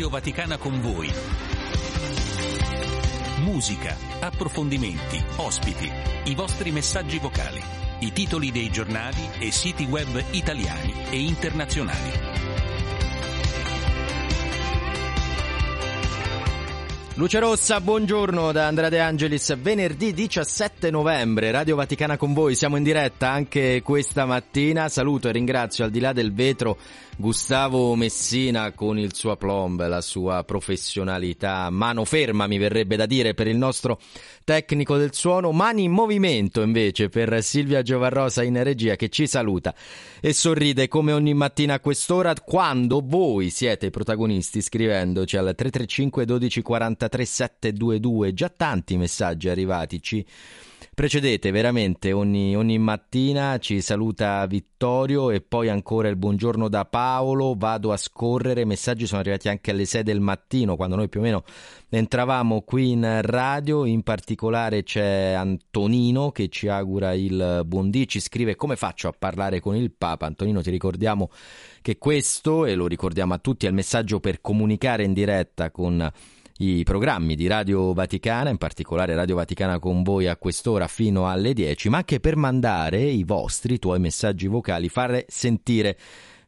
Radio Vaticana con voi. Musica, approfondimenti, ospiti, i vostri messaggi vocali, i titoli dei giornali e siti web italiani e internazionali. Luce Rossa, buongiorno da Andrea De Angelis, venerdì 17 novembre, Radio Vaticana con voi, siamo in diretta anche questa mattina, saluto e ringrazio al di là del vetro Gustavo Messina con il suo aplomb, la sua professionalità, mano ferma mi verrebbe da dire per il nostro tecnico del suono, mani in movimento invece per Silvia Giovarrosa in regia che ci saluta e sorride come ogni mattina a quest'ora quando voi siete i protagonisti scrivendoci al 335 12 43 722, già tanti messaggi arrivatici precedete veramente ogni, ogni, mattina, ci saluta Vittorio e poi ancora il buongiorno da Paolo, vado a scorrere, i messaggi sono arrivati anche alle 6 del mattino quando noi più o meno entravamo qui in radio, in particolare c'è Antonino che ci augura il buon dì, ci scrive come faccio a parlare con il Papa, Antonino ti ricordiamo che questo, e lo ricordiamo a tutti, è il messaggio per comunicare in diretta con i programmi di Radio Vaticana, in particolare Radio Vaticana con voi a quest'ora fino alle 10, ma anche per mandare i vostri, i tuoi messaggi vocali, fare sentire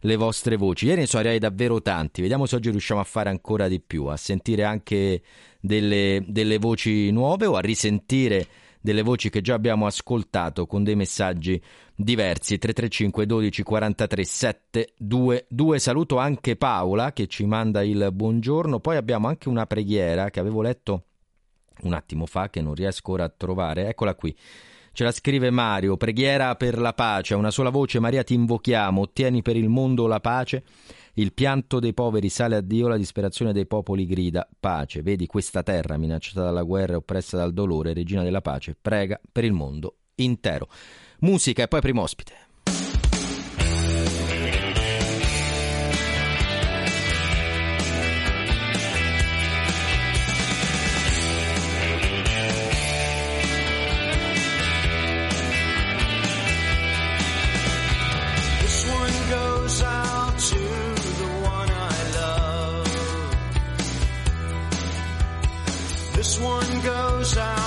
le vostre voci. Ieri ne sono arrivati davvero tanti, vediamo se oggi riusciamo a fare ancora di più, a sentire anche delle, delle voci nuove o a risentire delle voci che già abbiamo ascoltato con dei messaggi diversi. 335 12 43 722 saluto anche Paola che ci manda il buongiorno. Poi abbiamo anche una preghiera che avevo letto un attimo fa che non riesco ora a trovare. Eccola qui. Ce la scrive Mario, preghiera per la pace, una sola voce. Maria ti invochiamo, ottieni per il mondo la pace. Il pianto dei poveri sale a Dio, la disperazione dei popoli grida pace. Vedi questa terra minacciata dalla guerra e oppressa dal dolore, regina della pace, prega per il mondo intero. Musica e poi primo ospite. goes on.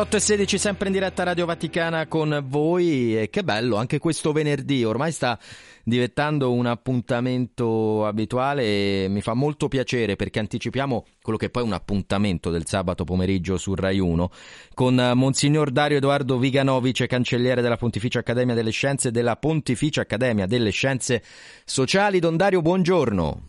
8 e 16 sempre in diretta Radio Vaticana con voi e che bello, anche questo venerdì ormai sta diventando un appuntamento abituale e mi fa molto piacere perché anticipiamo quello che poi è un appuntamento del sabato pomeriggio su Rai 1 con Monsignor Dario Edoardo Viganovice, cancelliere della Pontificia Accademia delle Scienze e della Pontificia Accademia delle Scienze Sociali. Don Dario, buongiorno.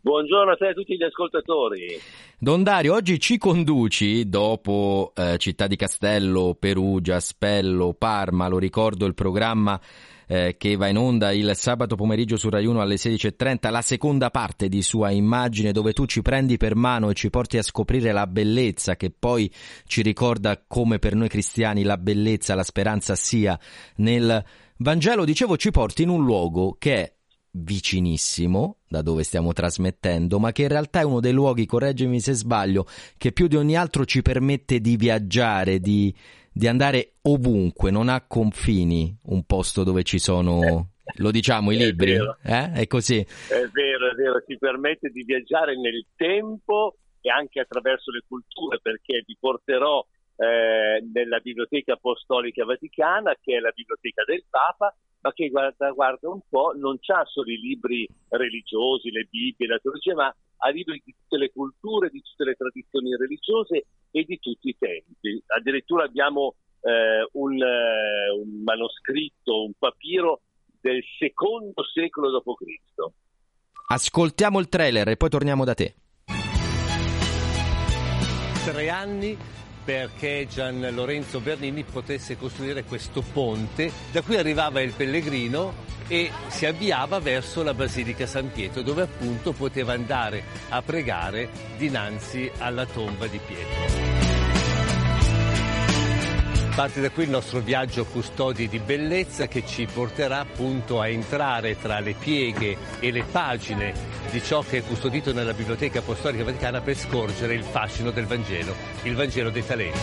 Buongiorno a te e a tutti gli ascoltatori. Don Dario, oggi ci conduci dopo eh, Città di Castello, Perugia, Spello, Parma, lo ricordo il programma eh, che va in onda il sabato pomeriggio su Rai 1 alle 16.30, la seconda parte di sua immagine dove tu ci prendi per mano e ci porti a scoprire la bellezza che poi ci ricorda come per noi cristiani la bellezza, la speranza sia nel Vangelo, dicevo, ci porti in un luogo che è vicinissimo da dove stiamo trasmettendo, ma che in realtà è uno dei luoghi, correggimi se sbaglio, che più di ogni altro ci permette di viaggiare, di, di andare ovunque, non ha confini, un posto dove ci sono, lo diciamo, i È libri, vero. eh? È così. È vero, è vero, ci permette di viaggiare nel tempo e anche attraverso le culture, perché vi porterò eh, nella Biblioteca Apostolica Vaticana, che è la biblioteca del Papa, ma che guarda, guarda un po', non c'ha solo i libri religiosi, le Bibbie, la teologia, ma ha libri di tutte le culture, di tutte le tradizioni religiose e di tutti i tempi. Addirittura abbiamo eh, un, eh, un manoscritto, un papiro del secondo secolo d.C. Ascoltiamo il trailer e poi torniamo da te. tre anni perché Gian Lorenzo Bernini potesse costruire questo ponte da cui arrivava il pellegrino e si avviava verso la Basilica San Pietro dove appunto poteva andare a pregare dinanzi alla tomba di Pietro. Parte da qui il nostro viaggio custodi di bellezza che ci porterà appunto a entrare tra le pieghe e le pagine di ciò che è custodito nella Biblioteca Apostolica Vaticana per scorgere il fascino del Vangelo, il Vangelo dei talenti.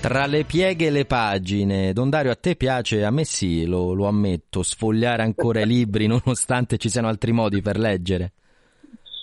Tra le pieghe e le pagine, Don Dario, a te piace, a me sì, lo, lo ammetto, sfogliare ancora i libri nonostante ci siano altri modi per leggere.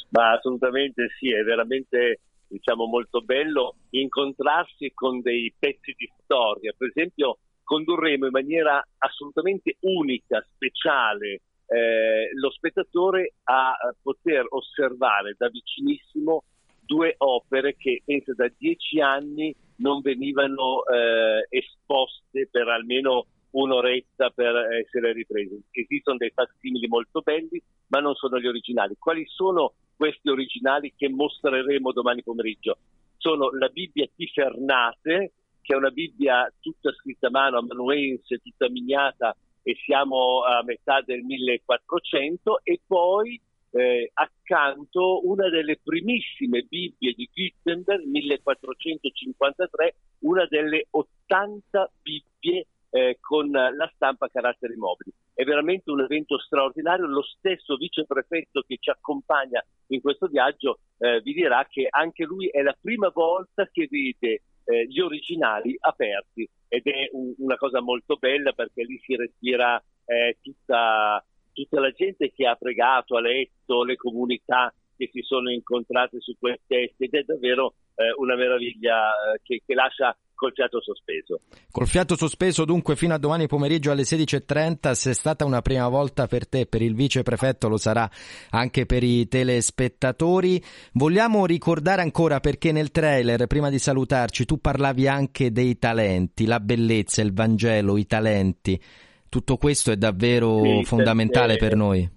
Ma assolutamente sì, è veramente diciamo molto bello incontrarsi con dei pezzi di storia. Per esempio, condurremo in maniera assolutamente unica, speciale, eh, lo spettatore a poter osservare da vicinissimo due opere che penso da dieci anni non venivano eh, esposte per almeno un'oretta per essere riprese. Esistono dei facsimili molto belli, ma non sono gli originali. Quali sono questi originali che mostreremo domani pomeriggio? Sono la Bibbia Tifernate, che è una Bibbia tutta scritta a mano, amanuense, tutta miniata, e siamo a metà del 1400, e poi eh, accanto una delle primissime Bibbie di Gutenberg, 1453, una delle 80 Bibbie eh, con la stampa a caratteri mobili. È veramente un evento straordinario. Lo stesso viceprefetto che ci accompagna in questo viaggio eh, vi dirà che anche lui è la prima volta che vede eh, gli originali aperti ed è un- una cosa molto bella perché lì si respira eh, tutta, tutta la gente che ha pregato, ha letto, le comunità che si sono incontrate su quei testi ed è davvero eh, una meraviglia eh, che, che lascia col fiato sospeso. Col fiato sospeso dunque fino a domani pomeriggio alle 16.30, se è stata una prima volta per te, per il viceprefetto, lo sarà anche per i telespettatori. Vogliamo ricordare ancora perché nel trailer, prima di salutarci, tu parlavi anche dei talenti, la bellezza, il Vangelo, i talenti. Tutto questo è davvero Sì, fondamentale perché- per noi.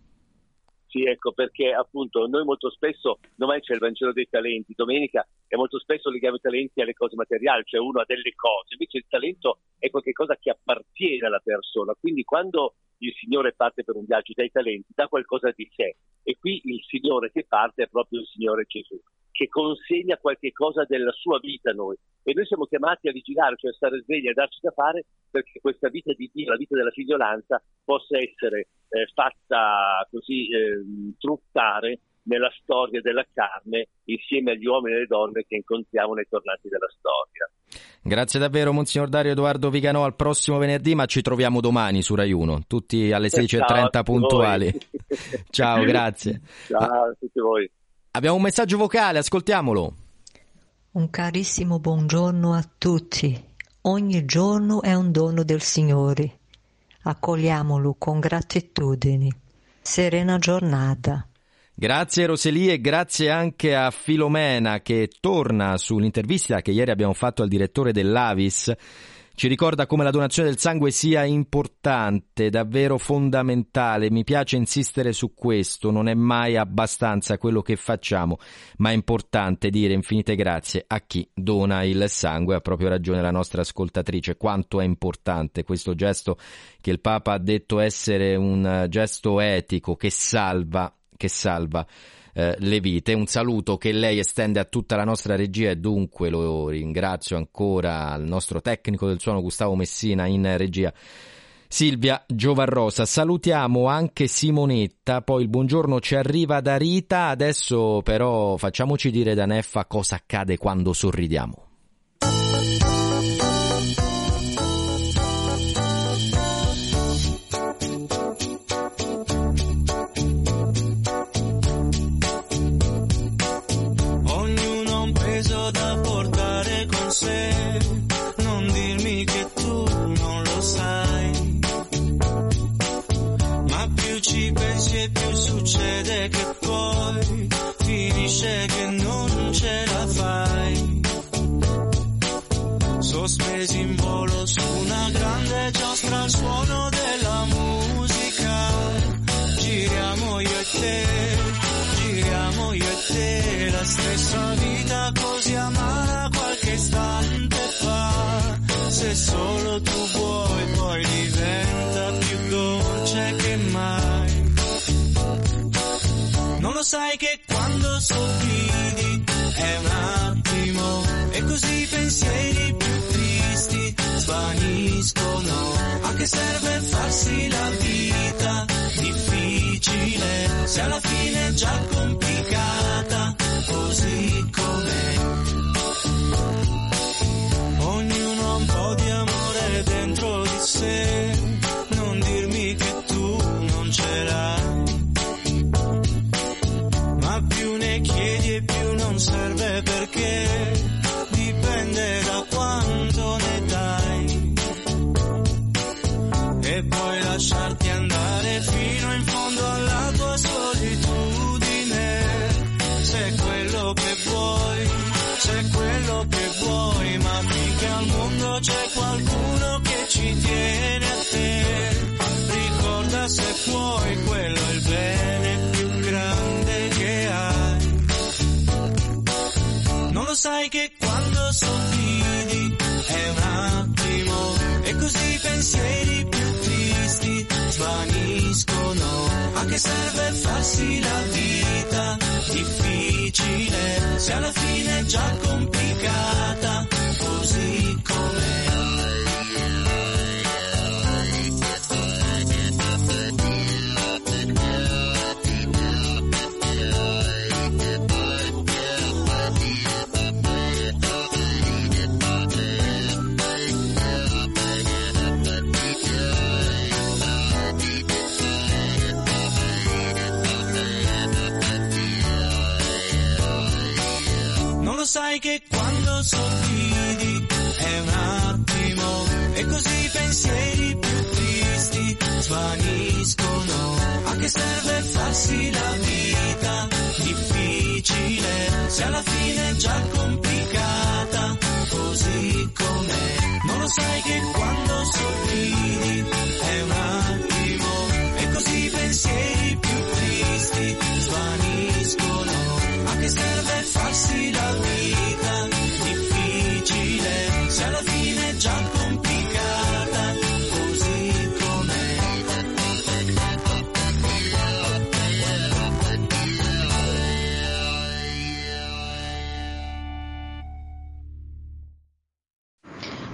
Sì, ecco, perché appunto noi molto spesso, domani c'è il Vangelo dei talenti, domenica, e molto spesso leghiamo i talenti alle cose materiali, cioè uno ha delle cose, invece il talento è qualcosa che appartiene alla persona, quindi quando il Signore parte per un viaggio dai talenti, dà qualcosa di sé, e qui il Signore che parte è proprio il Signore Gesù, che consegna qualche cosa della sua vita a noi, e noi siamo chiamati a vigilare, cioè a stare svegli, a darci da fare, perché questa vita di Dio, la vita della figliolanza, possa essere eh, fatta così ehm, truccare nella storia della carne insieme agli uomini e alle donne che incontriamo nei tornanti della storia. Grazie davvero, Monsignor Dario Edoardo Viganò. Al prossimo venerdì, ma ci troviamo domani su Rai 1, tutti alle Ciao a 16.30 tutti puntuali. Ciao, grazie. Ciao a tutti voi. Abbiamo un messaggio vocale, ascoltiamolo. Un carissimo buongiorno a tutti. Ogni giorno è un dono del Signore. Accogliamolo con gratitudine. Serena giornata. Grazie Roselie e grazie anche a Filomena che torna sull'intervista che ieri abbiamo fatto al direttore dell'Avis ci ricorda come la donazione del sangue sia importante, davvero fondamentale. Mi piace insistere su questo, non è mai abbastanza quello che facciamo, ma è importante dire infinite grazie a chi dona il sangue. Ha proprio ragione la nostra ascoltatrice, quanto è importante questo gesto che il Papa ha detto essere un gesto etico che salva, che salva eh, le vite. Un saluto che lei estende a tutta la nostra regia e dunque lo ringrazio ancora al nostro tecnico del suono Gustavo Messina in regia. Silvia Giovarrosa, salutiamo anche Simonetta, poi il buongiorno ci arriva da Rita, adesso però facciamoci dire da Neffa cosa accade quando sorridiamo. Sospesi in volo su una grande giostra al suono della musica. Giriamo io e te, giriamo io e te, la stessa vita così amara qualche istante fa. Se solo tu vuoi poi diventa lo sai che quando sorridi è un attimo e così i pensieri più svaniscono. A che serve farsi la vita difficile se alla fine è già complicata così com'è? Ognuno ha un po' di amore dentro di sé, non dirmi che tu non ce l'hai. Più ne chiedi e più non serve perché dipende da quanto ne dai. E poi lasciarti andare fino in fondo alla tua solitudine. Se quello che vuoi, se quello che vuoi, ma finché al mondo c'è qualcuno che ci tiene a te. Ricorda se puoi, quello è il bene sai che quando sorridi è un attimo e così i pensieri più tristi svaniscono. A che serve farsi la vita difficile se alla fine è già complicata così com'è? Sai che quando sorridi è un attimo e così i pensieri più tristi svaniscono. A che serve farsi la vita difficile se alla fine è già complicata così com'è? Non lo sai che quando sorridi è un attimo e così i pensieri più tristi svaniscono. Che serve farsi la vita. Difficile se alla fine è già complicata così com'è?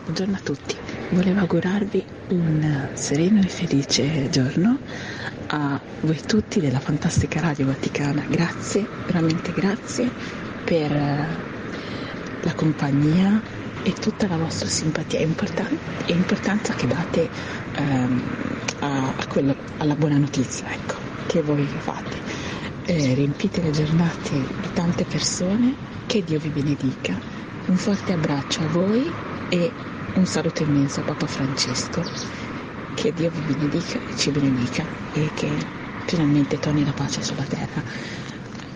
Buongiorno a tutti, volevo augurarvi un sereno e felice giorno a voi tutti della fantastica Radio Vaticana. Grazie, veramente grazie per eh, la compagnia e tutta la vostra simpatia e importan- importanza che date ehm, a, a quello- alla buona notizia ecco, che voi fate. Eh, riempite le giornate di tante persone, che Dio vi benedica Un forte abbraccio a voi e un saluto immenso a Papa Francesco. Che Dio vi benedica e ci benedica e che finalmente torni la pace sulla terra.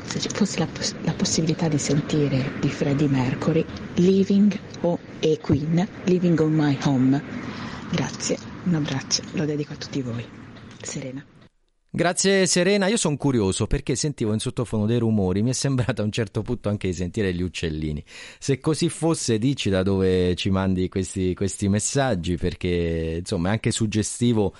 Se ci fosse la, poss- la possibilità di sentire di Freddie Mercury, Living o e Queen, Living on My Home. Grazie, un abbraccio, lo dedico a tutti voi. Serena. Grazie Serena, io sono curioso perché sentivo in sottofondo dei rumori, mi è sembrato a un certo punto anche di sentire gli uccellini. Se così fosse dici da dove ci mandi questi, questi messaggi perché insomma è anche suggestivo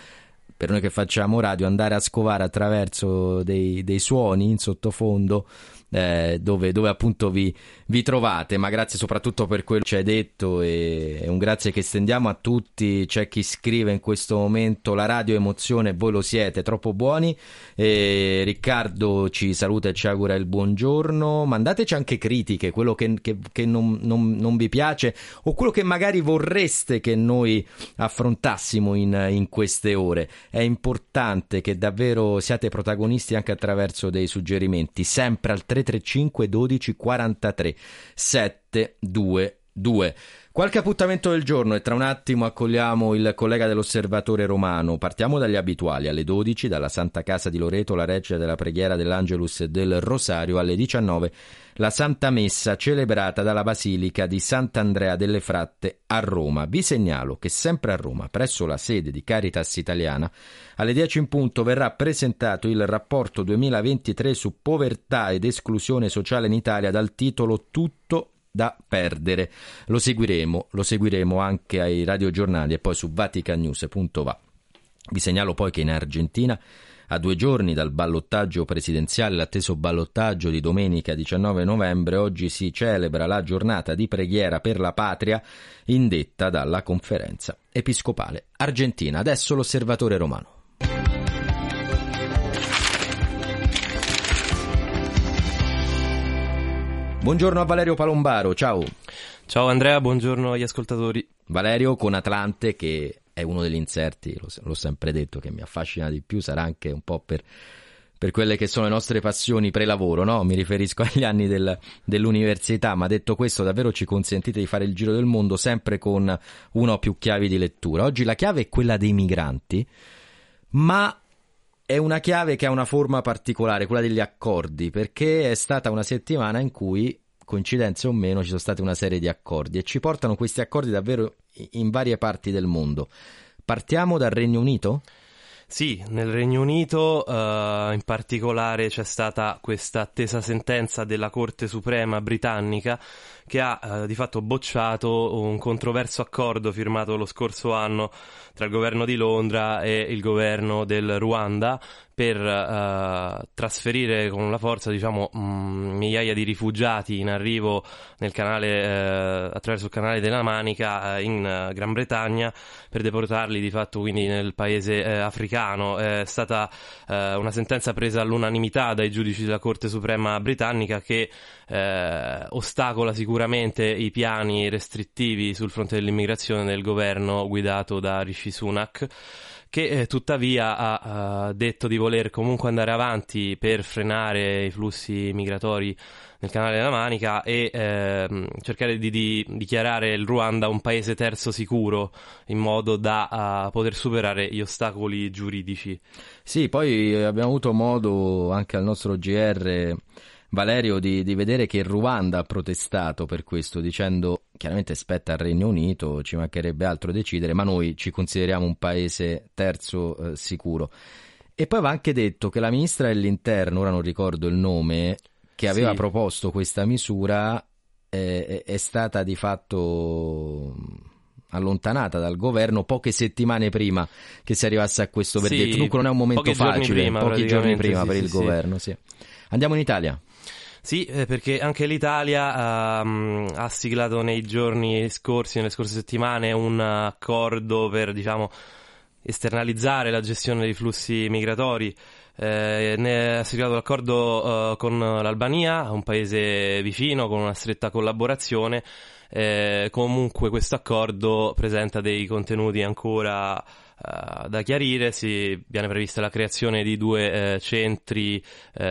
per noi che facciamo radio andare a scovare attraverso dei, dei suoni in sottofondo eh, dove, dove, appunto vi, vi, trovate, ma grazie soprattutto per quello che ci hai detto e, un grazie che stendiamo a tutti, c'è chi scrive in questo momento la radio emozione, voi lo siete, troppo buoni, e Riccardo ci saluta e ci augura il buongiorno, mandateci anche critiche, quello che, che, che non, non, non, vi piace o quello che magari vorreste che noi affrontassimo in, in queste ore, è importante che davvero siate protagonisti anche attraverso dei suggerimenti, sempre al 3 335 12 43 722. Qualche appuntamento del giorno e tra un attimo accogliamo il collega dell'Osservatore Romano. Partiamo dagli abituali alle 12 dalla Santa Casa di Loreto, la Reggia della Preghiera dell'Angelus e del Rosario, alle 19 la Santa Messa celebrata dalla Basilica di Sant'Andrea delle Fratte a Roma. Vi segnalo che sempre a Roma, presso la sede di Caritas Italiana, alle 10 in punto verrà presentato il rapporto 2023 su povertà ed esclusione sociale in Italia dal titolo Tutto da perdere. Lo seguiremo, lo seguiremo anche ai radiogiornali e poi su vaticanews.va. Vi segnalo poi che in Argentina a due giorni dal ballottaggio presidenziale, l'atteso ballottaggio di domenica 19 novembre, oggi si celebra la giornata di preghiera per la patria indetta dalla conferenza episcopale argentina. Adesso l'osservatore romano. Buongiorno a Valerio Palombaro, ciao. Ciao Andrea, buongiorno agli ascoltatori. Valerio con Atlante che è uno degli inserti, l'ho sempre detto, che mi affascina di più, sarà anche un po' per, per quelle che sono le nostre passioni pre-lavoro, no? Mi riferisco agli anni del, dell'università, ma detto questo davvero ci consentite di fare il giro del mondo sempre con una o più chiavi di lettura. Oggi la chiave è quella dei migranti, ma è una chiave che ha una forma particolare, quella degli accordi, perché è stata una settimana in cui, coincidenze o meno, ci sono state una serie di accordi e ci portano questi accordi davvero in varie parti del mondo. Partiamo dal Regno Unito? Sì, nel Regno Unito uh, in particolare c'è stata questa attesa sentenza della Corte Suprema britannica che ha uh, di fatto bocciato un controverso accordo firmato lo scorso anno tra il governo di Londra e il governo del Ruanda per uh, trasferire con la forza diciamo, mh, migliaia di rifugiati in arrivo canale, uh, attraverso il canale della Manica uh, in Gran Bretagna per deportarli di fatto quindi nel paese africano. È stata una sentenza presa all'unanimità dai giudici della Corte Suprema britannica che ostacola sicuramente i piani restrittivi sul fronte dell'immigrazione del governo guidato da Rishi Sunak che eh, tuttavia ha uh, detto di voler comunque andare avanti per frenare i flussi migratori nel canale della Manica e ehm, cercare di, di, dichiarare il Ruanda un paese terzo sicuro in modo da uh, poter superare gli ostacoli giuridici. Sì, poi abbiamo avuto modo anche al nostro GR Valerio di, di, vedere che il Ruanda ha protestato per questo, dicendo chiaramente spetta al Regno Unito, ci mancherebbe altro decidere, ma noi ci consideriamo un paese terzo eh, sicuro. E poi va anche detto che la ministra dell'interno, ora non ricordo il nome, che aveva sì. proposto questa misura eh, è stata di fatto allontanata dal governo poche settimane prima che si arrivasse a questo verdetto. Sì, Dunque non è un momento facile, prima, pochi giorni prima sì, per il governo. Andiamo in Italia. Sì, eh, perché anche l'Italia um, ha siglato nei giorni scorsi, nelle scorse settimane, un accordo per, diciamo, esternalizzare la gestione dei flussi migratori. Eh, ne ha siglato l'accordo uh, con l'Albania, un paese vicino, con una stretta collaborazione. Eh, comunque questo accordo presenta dei contenuti ancora Uh, da chiarire, si, viene prevista la creazione di due uh, centri uh,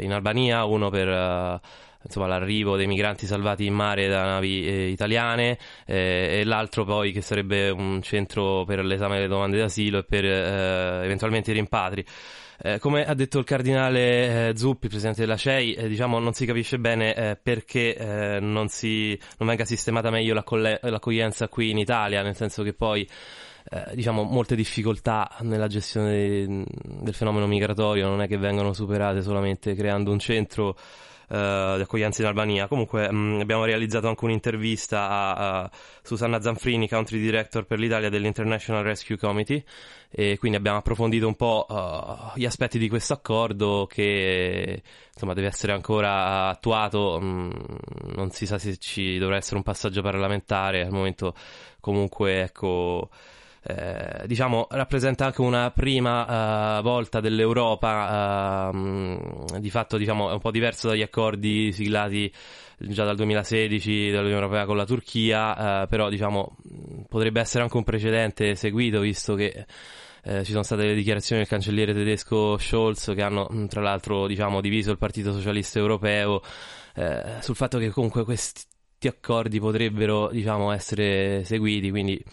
in Albania, uno per insomma, l'arrivo dei migranti salvati in mare da navi eh, italiane eh, e l'altro poi che sarebbe un centro per l'esame delle domande d'asilo e per eh, eventualmente i rimpatri. Eh, come ha detto il cardinale eh, Zuppi, presidente della CEI, eh, diciamo non si capisce bene eh, perché eh, non, si, non venga sistemata meglio l'accoglienza qui in Italia, nel senso che poi eh, diciamo molte difficoltà nella gestione del fenomeno migratorio non è che vengano superate solamente creando un centro Uh, di accoglienza in Albania. Comunque mh, mm, abbiamo realizzato anche un'intervista a, a, Susanna Zanfrini, country director per l'Italia dell'International Rescue Committee, e quindi abbiamo approfondito un po' uh, gli aspetti di questo accordo che insomma deve essere ancora attuato, mh, mm, non si sa se ci dovrà essere un passaggio parlamentare, al momento comunque ecco eh, diciamo, rappresenta anche una prima uh, volta dell'Europa, uh, di fatto diciamo, è un po' diverso dagli accordi siglati già dal 2016 dall'Unione Europea con la Turchia, uh, però diciamo, potrebbe essere anche un precedente seguito visto che ci sono state le dichiarazioni del cancelliere tedesco Scholz che hanno tra l'altro diciamo, diviso il Partito Socialista Europeo sul fatto che comunque questi accordi potrebbero diciamo, essere seguiti, quindi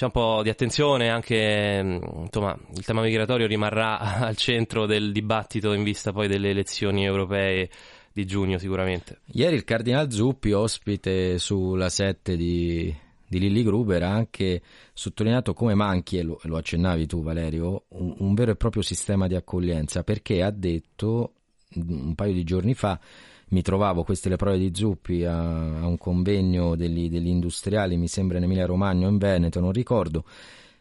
c'è un po' di attenzione, anche mm, insomma, il tema migratorio rimarrà al centro del dibattito in vista poi delle elezioni europee di giugno sicuramente. Ieri il Cardinal Zuppi, ospite sulla 7 di, di Lilli Gruber, ha anche sottolineato come manchi, e lo, lo accennavi tu Valerio, un, un vero e proprio sistema di accoglienza, perché ha detto un paio di giorni fa mi trovavo, queste le prove di Zuppi, a, a un convegno degli, degli, industriali, mi sembra in Emilia Romagna o in Veneto, non ricordo,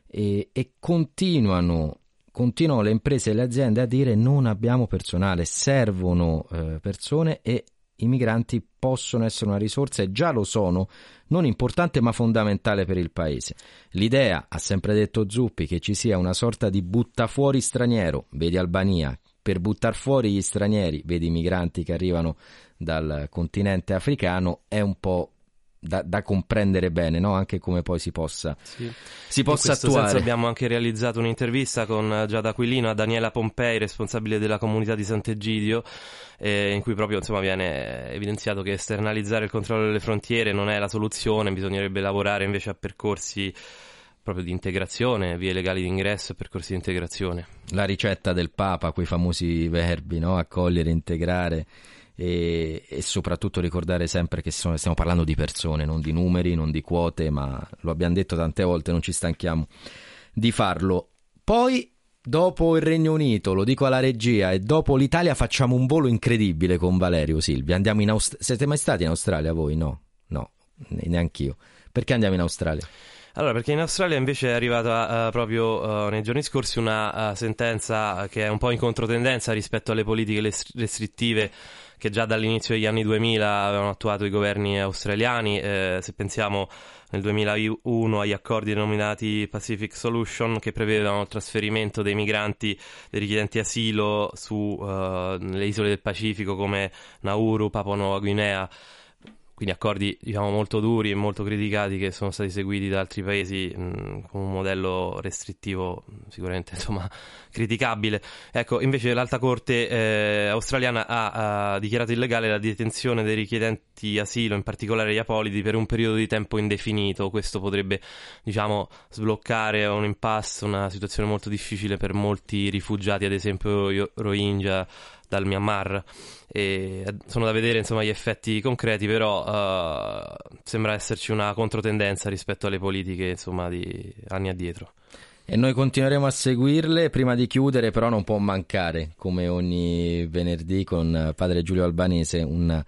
e, e continuano, continuano le imprese e le aziende a dire non abbiamo personale, servono eh, persone e i migranti possono essere una risorsa e già lo sono, non importante ma fondamentale per il paese. L'idea, ha sempre detto Zuppi, che ci sia una sorta di buttafuori straniero, vedi Albania, per buttare fuori gli stranieri, vedi i migranti che arrivano dal continente africano, è un po' da, da comprendere bene, no? anche come poi si possa, sì. si possa attuare. Abbiamo anche realizzato un'intervista con Giada Aquilino a Daniela Pompei, responsabile della comunità di Sant'Egidio, eh, in cui proprio insomma, viene evidenziato che esternalizzare il controllo delle frontiere non è la soluzione, bisognerebbe lavorare invece a percorsi proprio di integrazione, vie legali di ingresso e percorsi di integrazione. La ricetta del Papa, quei famosi verbi, no? accogliere, integrare e, e, soprattutto ricordare sempre che sono, stiamo parlando di persone, non di numeri, non di quote, ma lo abbiamo detto tante volte, non ci stanchiamo di farlo. Poi dopo il Regno Unito, lo dico alla regia, e dopo l'Italia facciamo un volo incredibile con Valerio Silvia. Andiamo in Australia. Siete mai stati in Australia voi? No, no, neanch'io. Perché andiamo in Australia? Allora, perché in Australia invece è arrivata uh, proprio uh, nei giorni scorsi una uh, sentenza che è un po' in controtendenza rispetto alle politiche restrittive che già dall'inizio degli anni 2000 avevano attuato i governi australiani. Eh, se pensiamo nel 2001 agli accordi denominati Pacific Solution che prevedevano il trasferimento dei migranti, dei richiedenti asilo sulle isole del Pacifico come Nauru, Papua Nuova Guinea quindi accordi diciamo molto duri e molto criticati che sono stati seguiti da altri paesi mh, con un modello restrittivo sicuramente insomma criticabile. Ecco, invece l'Alta Corte eh, australiana ha, ha, dichiarato illegale la detenzione dei richiedenti asilo, in particolare gli apolidi, per un periodo di tempo indefinito. Questo potrebbe, diciamo, sbloccare un impasse, una situazione molto difficile per molti rifugiati, ad esempio Rohingya dal Myanmar. E sono da vedere insomma gli effetti concreti però uh, sembra esserci una controtendenza rispetto alle politiche insomma di anni addietro. E noi continueremo a seguirle. Prima di chiudere però non può mancare come ogni venerdì con padre Giulio Albanese un,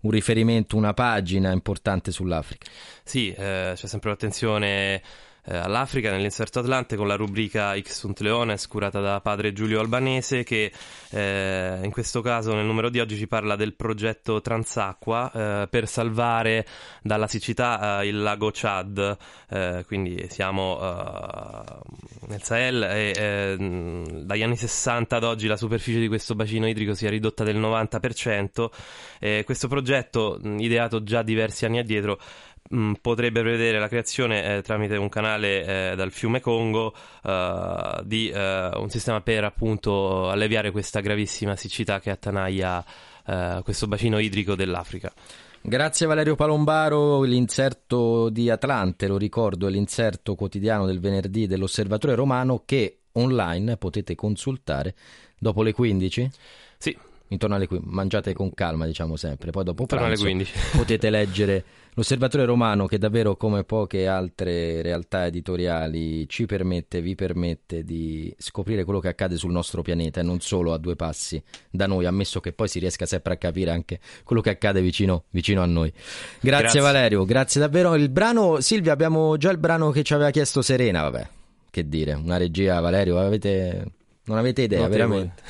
un riferimento una pagina importante sull'Africa. Sì eh, c'è sempre l'attenzione eh, all'Africa nell'inserto Atlante con la rubrica X sunt Leones curata da padre Giulio Albanese che eh, in questo caso nel numero di oggi ci parla del progetto Transacqua eh, per salvare dalla siccità eh, il lago Chad eh, quindi siamo eh, nel Sahel e dagli anni 60 ad oggi la superficie di questo bacino idrico si è ridotta del 90% questo progetto ideato già diversi anni addietro mh, mm, potrebbe prevedere la creazione eh, tramite un canale eh, dal fiume Congo eh, di eh, un sistema per appunto alleviare questa gravissima siccità che attanaglia eh, questo bacino idrico dell'Africa. Grazie Valerio Palombaro, l'inserto di Atlante, lo ricordo, è l'inserto quotidiano del venerdì dell'Osservatore Romano che online potete consultare dopo le 15? Sì, intorno alle 15, mangiate con calma diciamo sempre, poi dopo pranzo 15. potete leggere l'Osservatore Romano che davvero come poche altre realtà editoriali ci permette, vi permette di scoprire quello che accade sul nostro pianeta e non solo a due passi da noi, ammesso che poi si riesca sempre a capire anche quello che accade vicino, vicino a noi. Grazie, Grazie. Valerio, grazie davvero. Il brano, Silvia, abbiamo già il brano che ci aveva chiesto Serena, vabbè, che dire, una regia Valerio, avete... non avete idea, Notevole. veramente.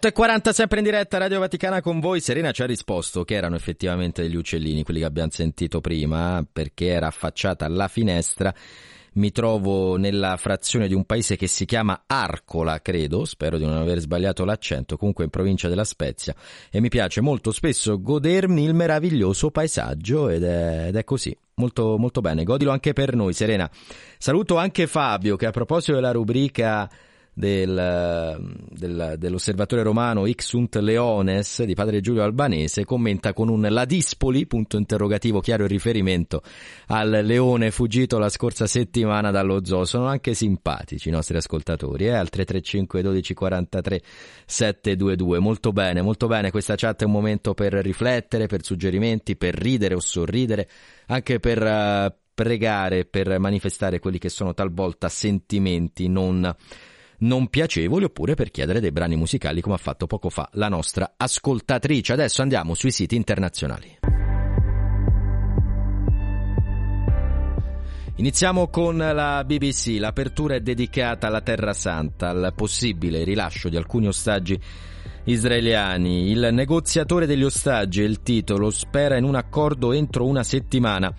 8.40 sempre in diretta Radio Vaticana con voi. Serena ci ha risposto che erano effettivamente degli uccellini, quelli che abbiamo sentito prima, perché era affacciata alla finestra. Mi trovo nella frazione di un paese che si chiama Arcola, credo, spero di non aver sbagliato l'accento, comunque in provincia della Spezia. E mi piace molto spesso godermi il meraviglioso paesaggio ed è, ed è così. Molto, molto bene, godilo anche per noi, Serena. Saluto anche Fabio che a proposito della rubrica del, del- dell'osservatore romano Ixunt Leones di padre Giulio Albanese commenta con un la dispoli, punto interrogativo chiaro in riferimento al leone fuggito la scorsa settimana dallo zoo. Sono anche simpatici i nostri ascoltatori, eh? al 335 12 43 722. Molto bene, molto bene. Questa chat è un momento per riflettere, per suggerimenti, per ridere o sorridere, anche per eh, pregare, per manifestare quelli che sono talvolta sentimenti non non piacevoli oppure per chiedere dei brani musicali come ha fatto poco fa la nostra ascoltatrice. Adesso andiamo sui siti internazionali. Iniziamo con la BBC. L'apertura è dedicata alla Terra Santa, al possibile rilascio di alcuni ostaggi israeliani. Il negoziatore degli ostaggi, il titolo, spera in un accordo entro una settimana.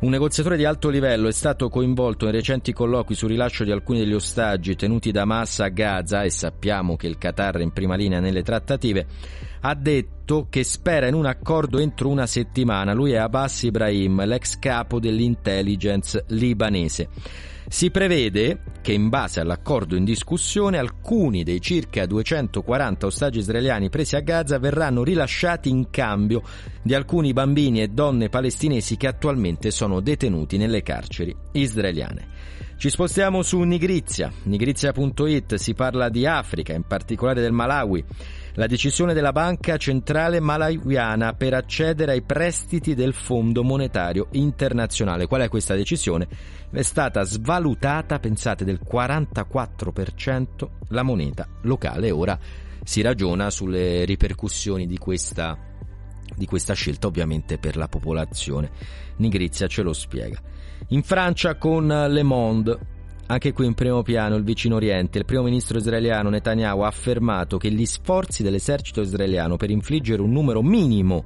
Un negoziatore di alto livello è stato coinvolto in recenti colloqui sul rilascio di alcuni degli ostaggi tenuti da Hamas a Gaza e sappiamo che il Qatar è in prima linea nelle trattative. Ha detto che spera in un accordo entro una settimana. Lui è Abbas Ibrahim, l'ex capo dell'intelligence libanese. Si prevede che in base all'accordo in discussione alcuni dei circa 240 ostaggi israeliani presi a Gaza verranno rilasciati in cambio di alcuni bambini e donne palestinesi che attualmente sono detenuti nelle carceri israeliane. Ci spostiamo su Nigrizia, nigrizia.it, si parla di Africa, in particolare del Malawi la decisione della Banca Centrale Malawiana per accedere ai prestiti del Fondo Monetario Internazionale. Qual è questa decisione? È stata svalutata, pensate, del 44% la moneta locale. Ora si ragiona sulle ripercussioni di questa, di questa scelta, ovviamente per la popolazione. Nigrizia ce lo spiega. In Francia con Le Monde anche qui in primo piano il vicino Oriente, il primo ministro israeliano Netanyahu ha affermato che gli sforzi dell'esercito israeliano per infliggere un numero minimo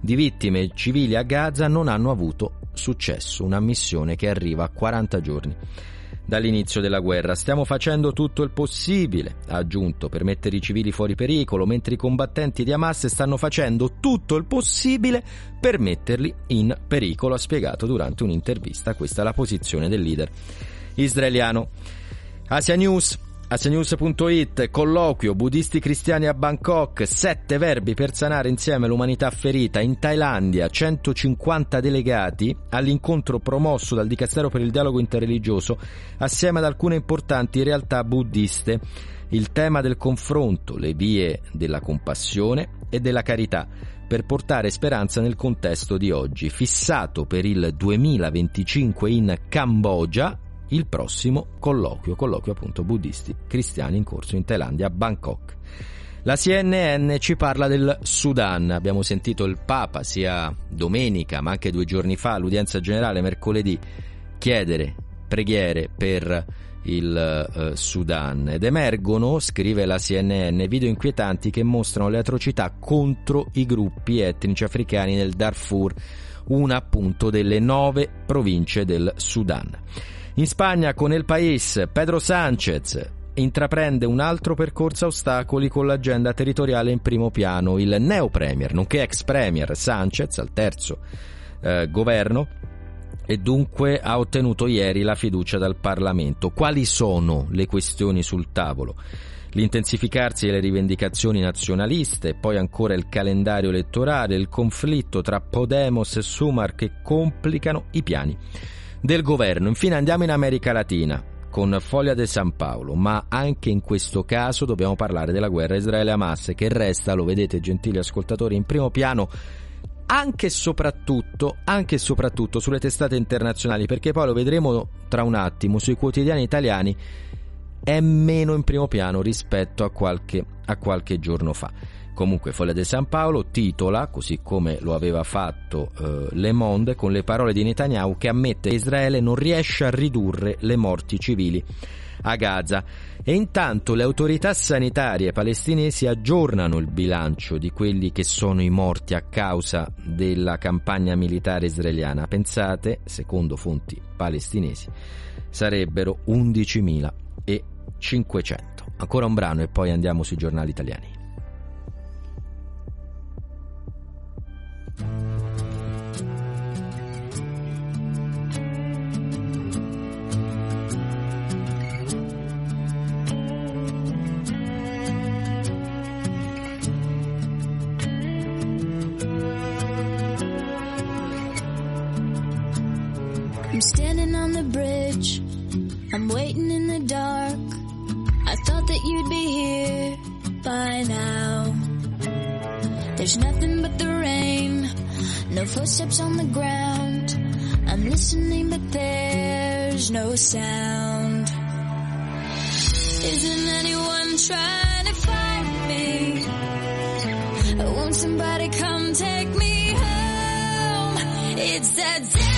di vittime civili a Gaza non hanno avuto successo, una missione che arriva a 40 giorni dall'inizio della guerra. Stiamo facendo tutto il possibile, ha aggiunto, per mettere i civili fuori pericolo, mentre i combattenti di Hamas stanno facendo tutto il possibile per metterli in pericolo, ha spiegato durante un'intervista. Questa è la posizione del leader israeliano. Asia News Asianews.it, colloquio, buddisti cristiani a Bangkok, sette verbi per sanare insieme l'umanità ferita. In Thailandia, 150 delegati all'incontro promosso dal Dicastero per il dialogo interreligioso assieme ad alcune importanti realtà buddiste. Il tema del confronto, le vie della compassione e della carità per portare speranza nel contesto di oggi, fissato per il 2025 in Cambogia, il prossimo colloquio, colloquio appunto buddisti cristiani in corso in Thailandia, Bangkok. La CNN ci parla del Sudan, abbiamo sentito il Papa sia domenica ma anche due giorni fa all'udienza generale mercoledì chiedere preghiere per il uh, Sudan ed emergono, scrive la CNN, video inquietanti che mostrano le atrocità contro i gruppi etnici africani nel Darfur, una appunto delle nove province del Sudan. In Spagna con El País, Pedro Sánchez intraprende un altro percorso a ostacoli con l'agenda territoriale in primo piano. Il neo premier, nonché ex premier Sánchez, al terzo eh, governo, e dunque ha ottenuto ieri la fiducia dal Parlamento. Quali sono le questioni sul tavolo? L'intensificarsi delle rivendicazioni nazionaliste, poi ancora il calendario elettorale, il conflitto tra Podemos e Sumar che complicano i piani del governo. Infine andiamo in America Latina con Foglia de San Paolo, ma anche in questo caso dobbiamo parlare della guerra Israele-Hamas che resta, lo vedete gentili ascoltatori, in primo piano anche e soprattutto, anche e soprattutto sulle testate internazionali, perché poi lo vedremo tra un attimo sui quotidiani italiani è meno in primo piano rispetto a qualche, a qualche giorno fa. Comunque Foglia de San Paolo titola, così come lo aveva fatto eh, Le Monde, con le parole di Netanyahu che ammette che Israele non riesce a ridurre le morti civili a Gaza e intanto le autorità sanitarie palestinesi aggiornano il bilancio di quelli che sono i morti a causa della campagna militare israeliana. Pensate, secondo fonti palestinesi, sarebbero 11.500. Ancora un brano e poi andiamo sui giornali italiani. Now. There's nothing but the rain, no footsteps on the ground. I'm listening, but there's no sound. Isn't anyone trying to find me? Won't somebody come take me home? It's that damn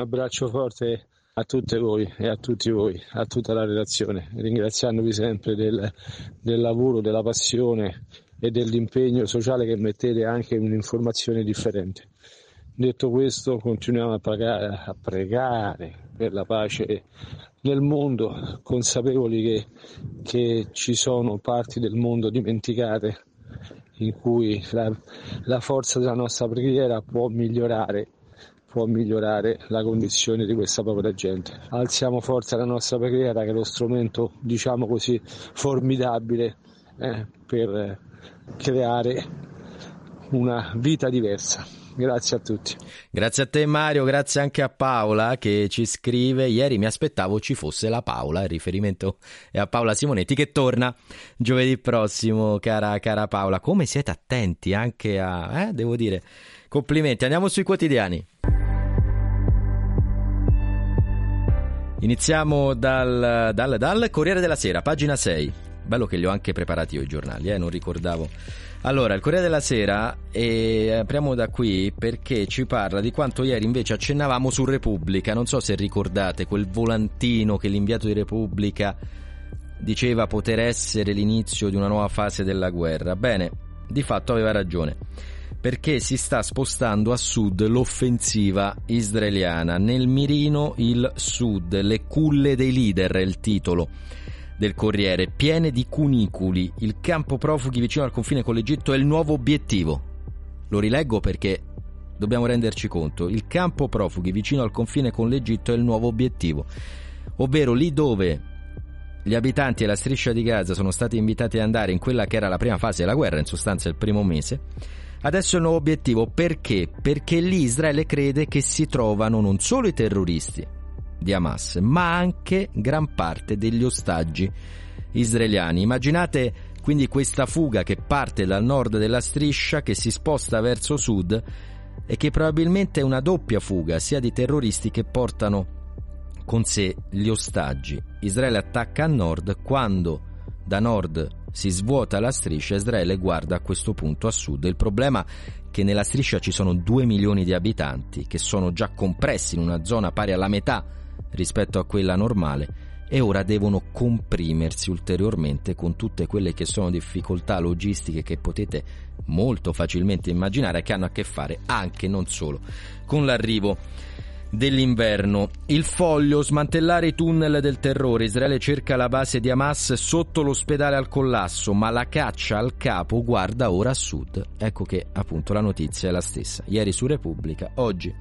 abbraccio forte a tutte voi e a tutti voi, a tutta la redazione, ringraziandovi sempre del, del lavoro, della passione e dell'impegno sociale che mettete anche in un'informazione differente. Detto questo, continuiamo a pregare, a pregare per la pace nel mondo, consapevoli che, che ci sono parti del mondo dimenticate in cui la, la forza della nostra preghiera può migliorare può migliorare la condizione di questa povera gente. Alziamo forza la nostra preghiera che è lo strumento, diciamo così, formidabile eh, per creare una vita diversa. Grazie a tutti. Grazie a te Mario, grazie anche a Paola che ci scrive, ieri mi aspettavo ci fosse la Paola, il riferimento è a Paola Simonetti che torna giovedì prossimo, cara, cara Paola. Come siete attenti anche a... Eh, devo dire, complimenti. Andiamo sui quotidiani. Iniziamo dal, dal, dal Corriere della Sera, pagina 6. Bello che li ho anche preparati io i giornali, eh, non ricordavo. Allora, il Corriere della Sera, e apriamo da qui perché ci parla di quanto ieri invece accennavamo su Repubblica. Non so se ricordate quel volantino che l'inviato di Repubblica diceva poter essere l'inizio di una nuova fase della guerra. Bene, di fatto aveva ragione perché si sta spostando a sud l'offensiva israeliana. Nel mirino il sud, le culle dei leader è il titolo del Corriere, piene di cunicoli. Il campo profughi vicino al confine con l'Egitto è il nuovo obiettivo. Lo rileggo perché dobbiamo renderci conto. Il campo profughi vicino al confine con l'Egitto è il nuovo obiettivo, ovvero lì dove gli abitanti della striscia di Gaza sono stati invitati ad andare in quella che era la prima fase della guerra, in sostanza il primo mese. Adesso il nuovo obiettivo perché? Perché lì Israele crede che si trovano non solo i terroristi di Hamas, ma anche gran parte degli ostaggi israeliani. Immaginate quindi questa fuga che parte dal nord della striscia, che si sposta verso sud e che probabilmente è una doppia fuga, sia di terroristi che portano con sé gli ostaggi. Israele attacca a nord quando da nord si svuota la striscia, Israele guarda a questo punto a sud. Il problema è che nella striscia ci sono 2 milioni di abitanti che sono già compressi in una zona pari alla metà rispetto a quella normale e ora devono comprimersi ulteriormente con tutte quelle che sono difficoltà logistiche che potete molto facilmente immaginare che hanno a che fare anche non solo con l'arrivo dell'inverno. Il foglio, smantellare i tunnel del terrore. Israele cerca la base di Hamas sotto l'ospedale al collasso, ma la caccia al capo guarda ora a sud. Ecco che appunto la notizia è la stessa. Ieri su Repubblica, oggi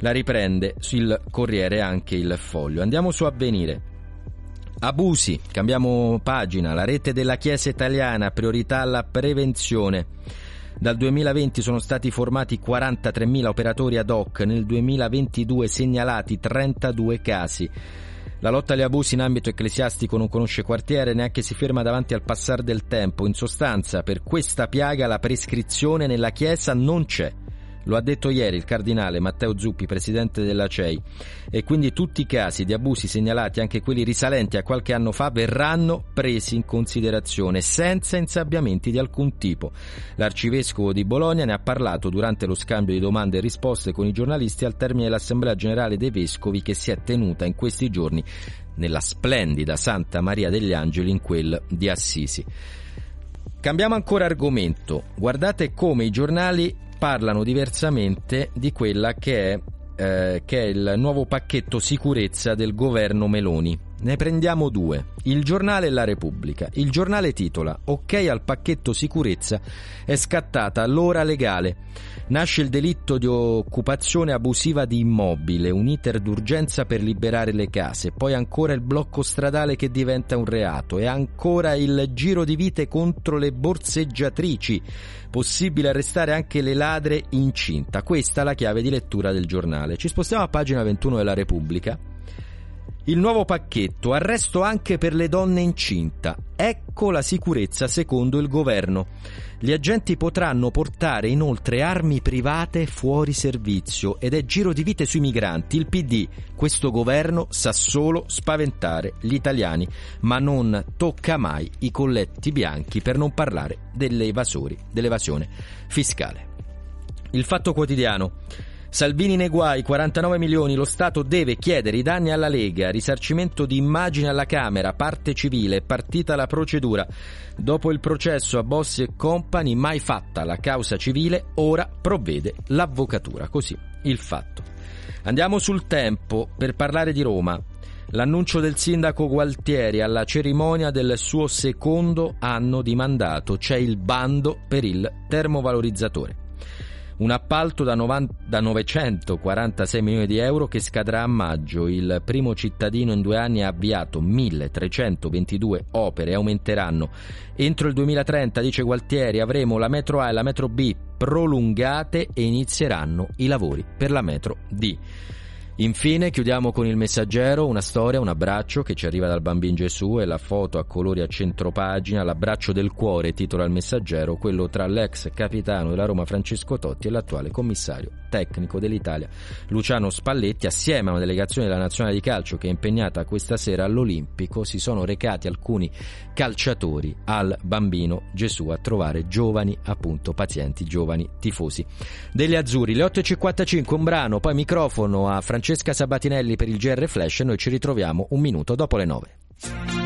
la riprende sul Corriere anche il foglio. Andiamo su Avvenire. Abusi, cambiamo pagina, la rete della Chiesa italiana, priorità alla prevenzione. Dal 2020 sono stati formati 43.000 operatori ad hoc, nel 2022 segnalati 32 casi. La lotta agli abusi in ambito ecclesiastico non conosce quartiere, neanche si ferma davanti al passare del tempo. In sostanza, per questa piaga la prescrizione nella Chiesa non c'è. Lo ha detto ieri il cardinale Matteo Zuppi, presidente della CEI, e quindi tutti i casi di abusi segnalati, anche quelli risalenti a qualche anno fa, verranno presi in considerazione senza insabbiamenti di alcun tipo. L'arcivescovo di Bologna ne ha parlato durante lo scambio di domande e risposte con i giornalisti al termine dell'Assemblea Generale dei Vescovi che si è tenuta in questi giorni nella splendida Santa Maria degli Angeli in quel di Assisi. Cambiamo ancora argomento. Guardate come i giornali parlano diversamente di quella che è, eh, che è il nuovo pacchetto sicurezza del governo Meloni. Ne prendiamo due. Il giornale e la Repubblica. Il giornale titola Ok al pacchetto sicurezza è scattata l'ora legale. Nasce il delitto di occupazione abusiva di immobile, un iter d'urgenza per liberare le case, poi ancora il blocco stradale che diventa un reato e ancora il giro di vite contro le borseggiatrici. Possibile arrestare anche le ladre incinta. Questa è la chiave di lettura del giornale. Ci spostiamo a pagina 21 della Repubblica. Il nuovo pacchetto, arresto anche per le donne incinta. Ecco la sicurezza secondo il governo. Gli agenti potranno portare inoltre armi private fuori servizio ed è giro di vite sui migranti. Il PD, questo governo, sa solo spaventare gli italiani, ma non tocca mai i colletti bianchi per non parlare delle evasori, dell'evasione fiscale. Il fatto quotidiano. Salvini nei guai, 49 milioni, lo Stato deve chiedere i danni alla Lega, risarcimento di immagine alla Camera, parte civile, partita la procedura. Dopo il processo a Bossi e Company, mai fatta la causa civile, ora provvede l'avvocatura. Così il fatto. Andiamo sul tempo per parlare di Roma. L'annuncio del sindaco Gualtieri alla cerimonia del suo secondo anno di mandato. C'è il bando per il termovalorizzatore. Un appalto da, 90, da 946 milioni di euro che scadrà a maggio. Il primo cittadino in due anni ha avviato 1322 opere, aumenteranno. Entro il 2030, dice Gualtieri, avremo la metro A e la metro B prolungate e inizieranno i lavori per la metro D. Infine chiudiamo con il messaggero, una storia, un abbraccio che ci arriva dal bambino Gesù e la foto a colori a centropagina, l'abbraccio del cuore, titola il messaggero, quello tra l'ex capitano della Roma Francesco Totti e l'attuale commissario tecnico dell'Italia Luciano Spalletti. Assieme a una delegazione della nazionale di calcio che è impegnata questa sera all'Olimpico si sono recati alcuni calciatori al bambino Gesù a trovare giovani appunto pazienti, giovani tifosi degli azzurri. Le 8.55 un brano, poi microfono a Francesco Francesca Sabatinelli per il GR Flash e noi ci ritroviamo un minuto dopo le 9.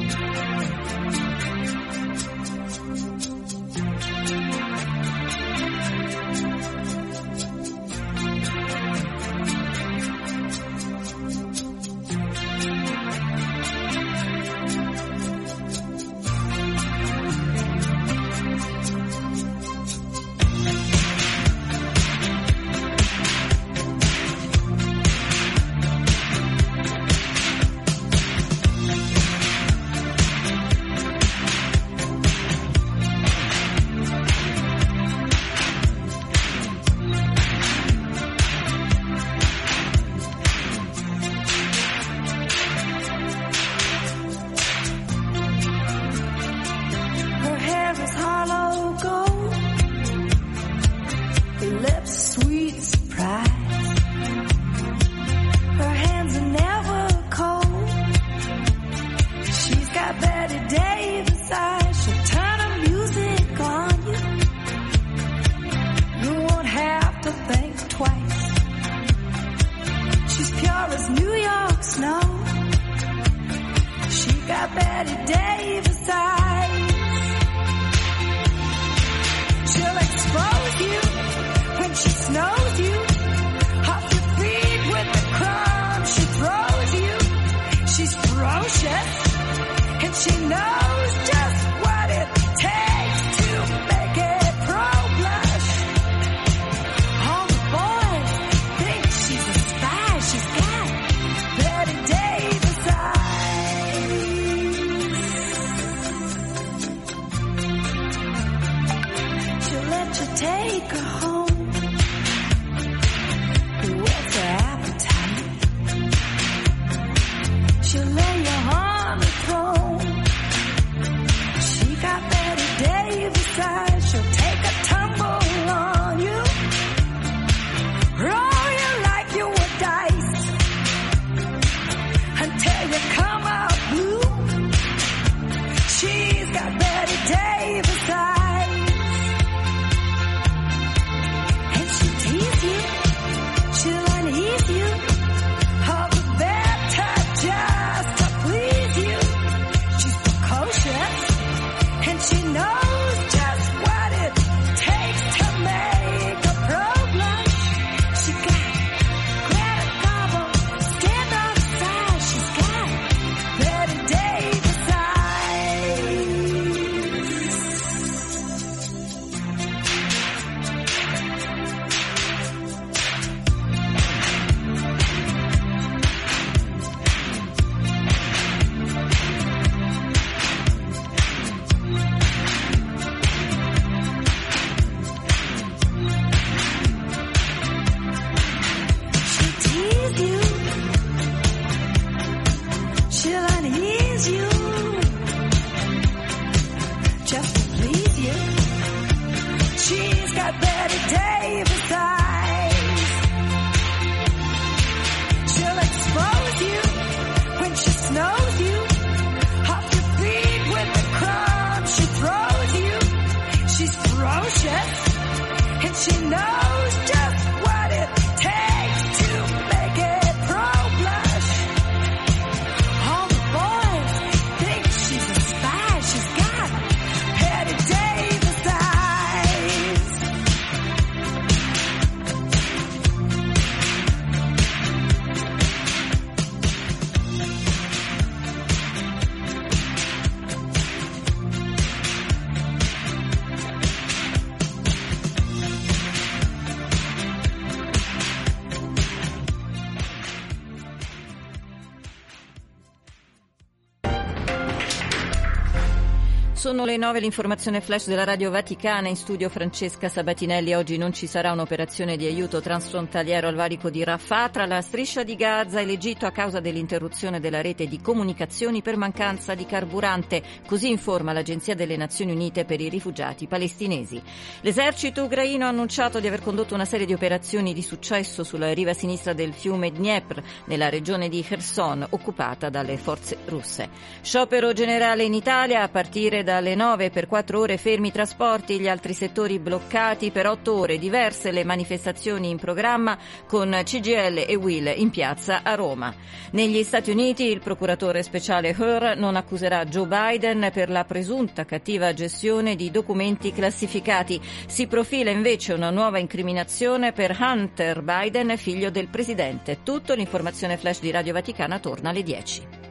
Sono le 9 l'informazione flash della Radio Vaticana in studio Francesca Sabatinelli. Oggi non ci sarà un'operazione di aiuto transfrontaliero al valico di Rafah tra la striscia di Gaza e l'Egitto a causa dell'interruzione della rete di comunicazioni per mancanza di carburante. Così informa l'Agenzia delle Nazioni Unite per i rifugiati palestinesi. L'esercito ucraino ha annunciato di aver condotto una serie di operazioni di successo sulla riva sinistra del fiume Dniepr nella regione di Kherson occupata dalle forze russe. Sciopero generale in Italia a partire dalle 9 per 4 ore fermi i trasporti, gli altri settori bloccati per 8 ore, diverse le manifestazioni in programma con CGL e Will in piazza a Roma. Negli Stati Uniti il procuratore speciale Hur non accuserà Joe Biden per la presunta cattiva gestione di documenti classificati. Si profila invece una nuova incriminazione per Hunter Biden, figlio del presidente. Tutto l'informazione flash di Radio Vaticana torna alle 10.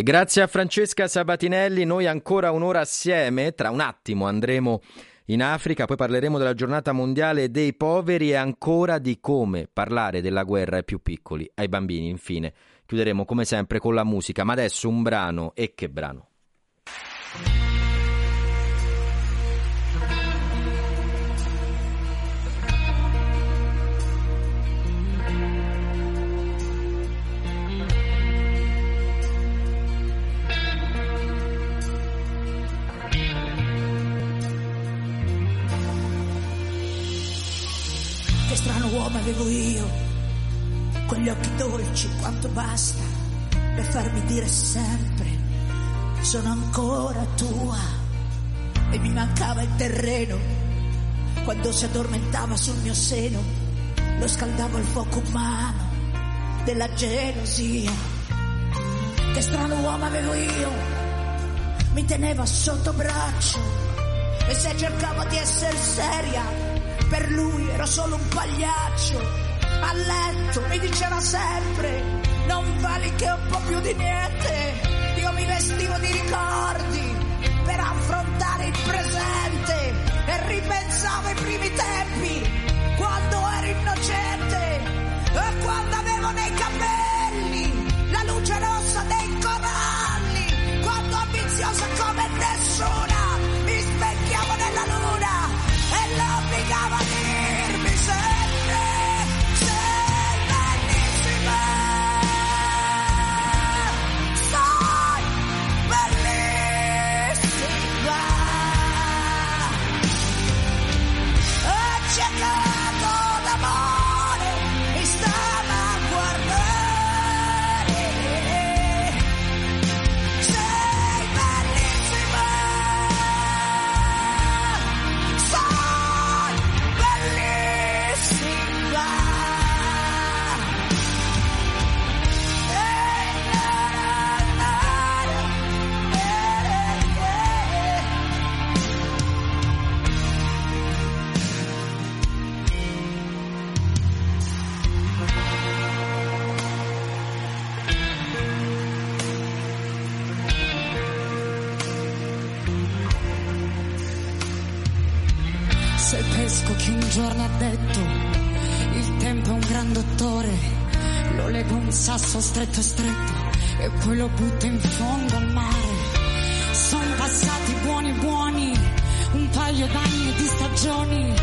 E grazie a Francesca Sabatinelli, noi ancora un'ora assieme, tra un attimo andremo in Africa, poi parleremo della giornata mondiale dei poveri e ancora di come parlare della guerra ai più piccoli, ai bambini. Infine, chiuderemo come sempre con la musica, ma adesso un brano e che brano. Uomo avevo io, con gli occhi dolci quanto basta per farmi dire sempre sono ancora tua e mi mancava il terreno quando si addormentava sul mio seno lo scaldavo al fuoco umano della gelosia. Che strano uomo avevo io mi teneva sotto braccio e se cercavo di essere seria per lui ero solo un pagliaccio a letto mi diceva sempre non vali che un po' più di niente. Io mi vestivo di ricordi per affrontare il presente e ripensavo ai primi tempi, quando ero innocente e quando avevo nei capelli la luce rossa dei coralli, quando ambiziosa come nessuna sasso stretto stretto e poi lo butto in fondo al mare. Sono passati buoni buoni, un paio d'anni e di stagioni,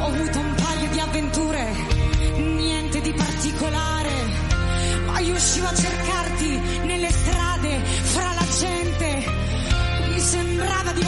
ho avuto un paio di avventure, niente di particolare, ma io uscivo a cercarti nelle strade, fra la gente. Mi sembrava di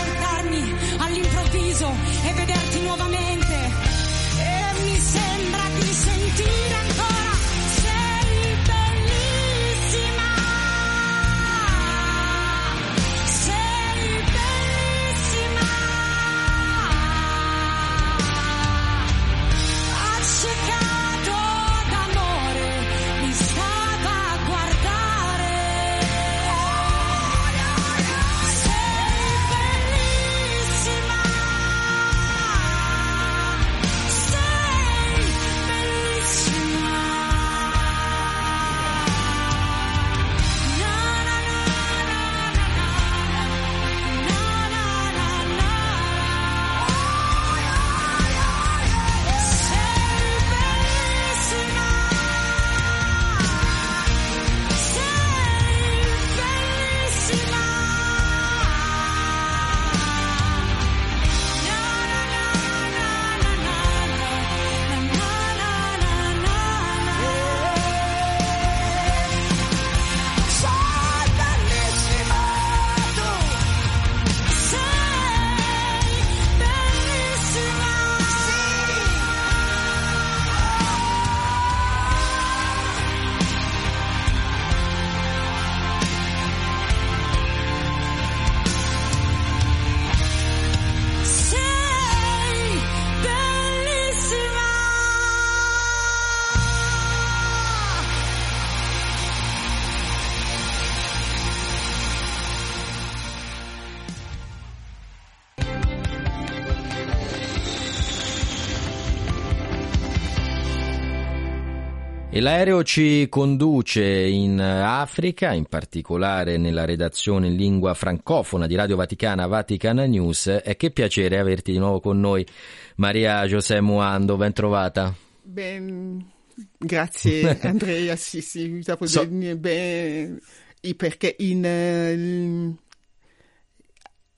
E l'aereo ci conduce in Africa, in particolare nella redazione in lingua francofona di Radio Vaticana Vatican News. E che piacere averti di nuovo con noi, Maria José Muando, ben trovata. Ben, grazie Andrea, sì, sì, dopo So- del- beh, e perché in, eh,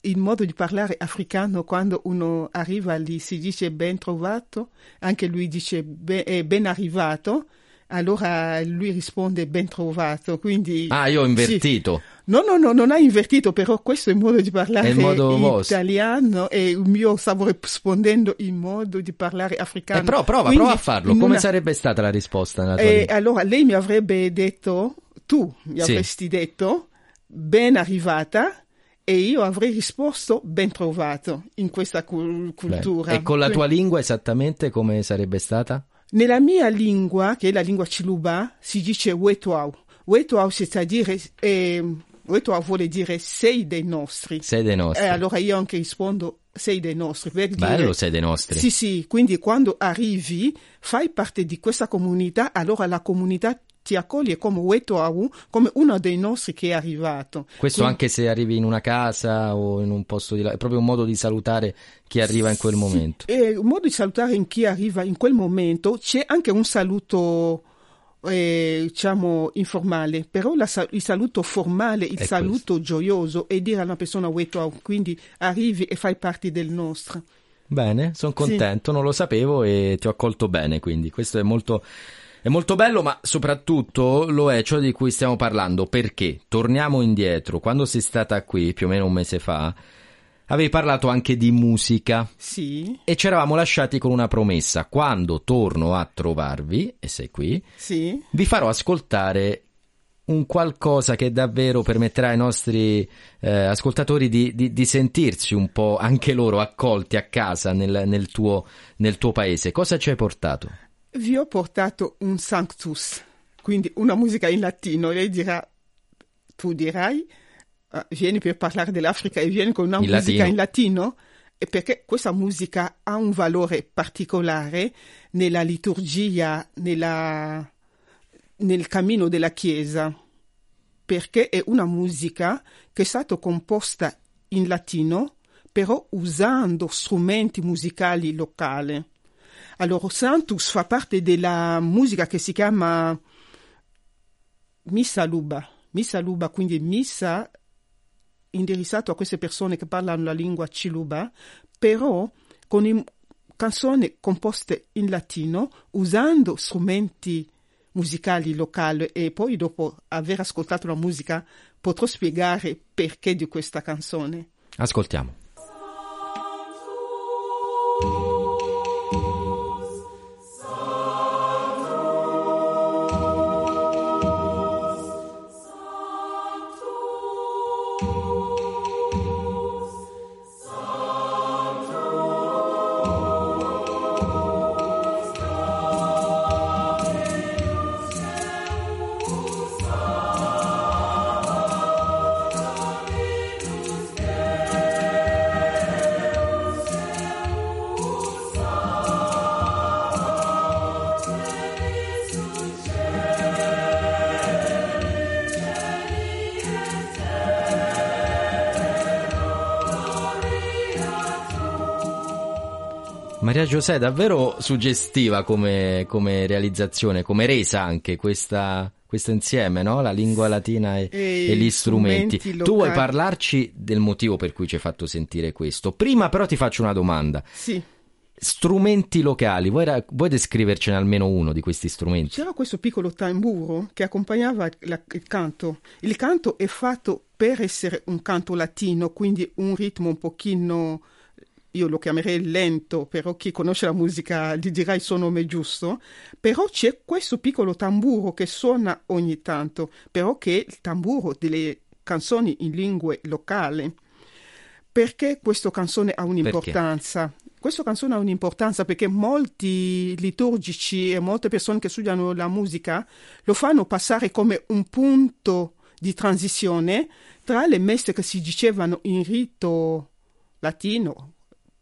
il modo di parlare africano quando uno arriva lì si dice ben trovato, anche lui dice ben, ben arrivato, allora lui risponde ben trovato, quindi... Ah, io ho sì. invertito. No, no, no, non ha invertito, però questo è il modo di parlare il modo vostro. italiano e io stavo rispondendo in modo di parlare africano. Eh, però prova, Quindi, prova a farlo. Come una- sarebbe stata la risposta Eh, allora lei mi avrebbe detto, tu mi Sì. avresti detto, ben arrivata, e io avrei risposto ben trovato in questa cul- cultura. E con la tua Quindi- lingua esattamente come sarebbe stata? Nella mia lingua, che è la lingua ciluba, si dice wetuau. Wetuau, c'est-à-dire, eh, wetuau vuole dire sei dei nostri. Sei dei nostri. E allora io anche rispondo sei dei nostri. Per Bello, sei dei nostri. Sì, sì, quindi quando arrivi, fai parte di questa comunità, allora la comunità ti accoglie come Weto Awu, come uno dei nostri che è arrivato. Questo Quindi- anche se arrivi in una casa o in un posto di là, è proprio un modo di salutare chi arriva in quel momento. E un modo di salutare in chi arriva in quel momento c'è anche un saluto eh, diciamo informale, però la il saluto formale, il È saluto gioioso è dire a una persona "Weto Awu", quindi arrivi e fai parte del nostro. Bene, sono contento, non lo sapevo e ti ho accolto bene, quindi questo è molto, è molto bello, ma soprattutto lo è ciò di cui stiamo parlando, perché torniamo indietro, quando sei stata qui, più o meno un mese fa, avevi parlato anche di musica Sì, e ci eravamo lasciati con una promessa, quando torno a trovarvi, e sei qui, sì. vi farò ascoltare un qualcosa che davvero permetterà ai nostri eh, ascoltatori di, di- di sentirsi un po' anche loro accolti a casa nel, nel tuo, nel tuo paese. Cosa ci hai portato? Vi ho portato un Sanctus, quindi una musica in latino. Lei dirà, tu dirai, "Ah, vieni per parlare dell'Africa e vieni con una In musica latino. in latino? E perché questa musica ha un valore particolare nella liturgia, nella- nel cammino della Chiesa, perché è una musica che è stata composta in latino, però usando strumenti musicali locali. Allora, Santus fa parte della musica che si chiama Missa Luba. Missa Luba, quindi missa indirizzato a queste persone che parlano la lingua ciluba, però con canzoni composte in latino, usando strumenti musicali locali e poi dopo aver ascoltato la musica potrò spiegare perché di questa canzone. Ascoltiamo. Giuseppe, davvero suggestiva come, come realizzazione, come resa anche questa, questo insieme, no? La lingua latina e, E e gli strumenti. strumenti Tu vuoi locali. parlarci del motivo per cui ci hai fatto sentire questo? Prima però ti faccio una domanda. Sì, Strumenti locali, vuoi, ra- vuoi descrivercene almeno uno di questi strumenti? c'era questo piccolo tamburo che accompagnava la- il canto. Il canto è fatto per essere un canto latino, quindi un ritmo un pochino, io lo chiamerei lento, però chi conosce la musica gli dirà il suo nome giusto. Però c'è questo piccolo tamburo che suona ogni tanto, però che è il tamburo delle canzoni in lingue locali. Perché questa canzone ha un'importanza? Questa canzone ha un'importanza perché molti liturgici e molte persone che studiano la musica lo fanno passare come un punto di transizione tra le messe che si dicevano in rito latino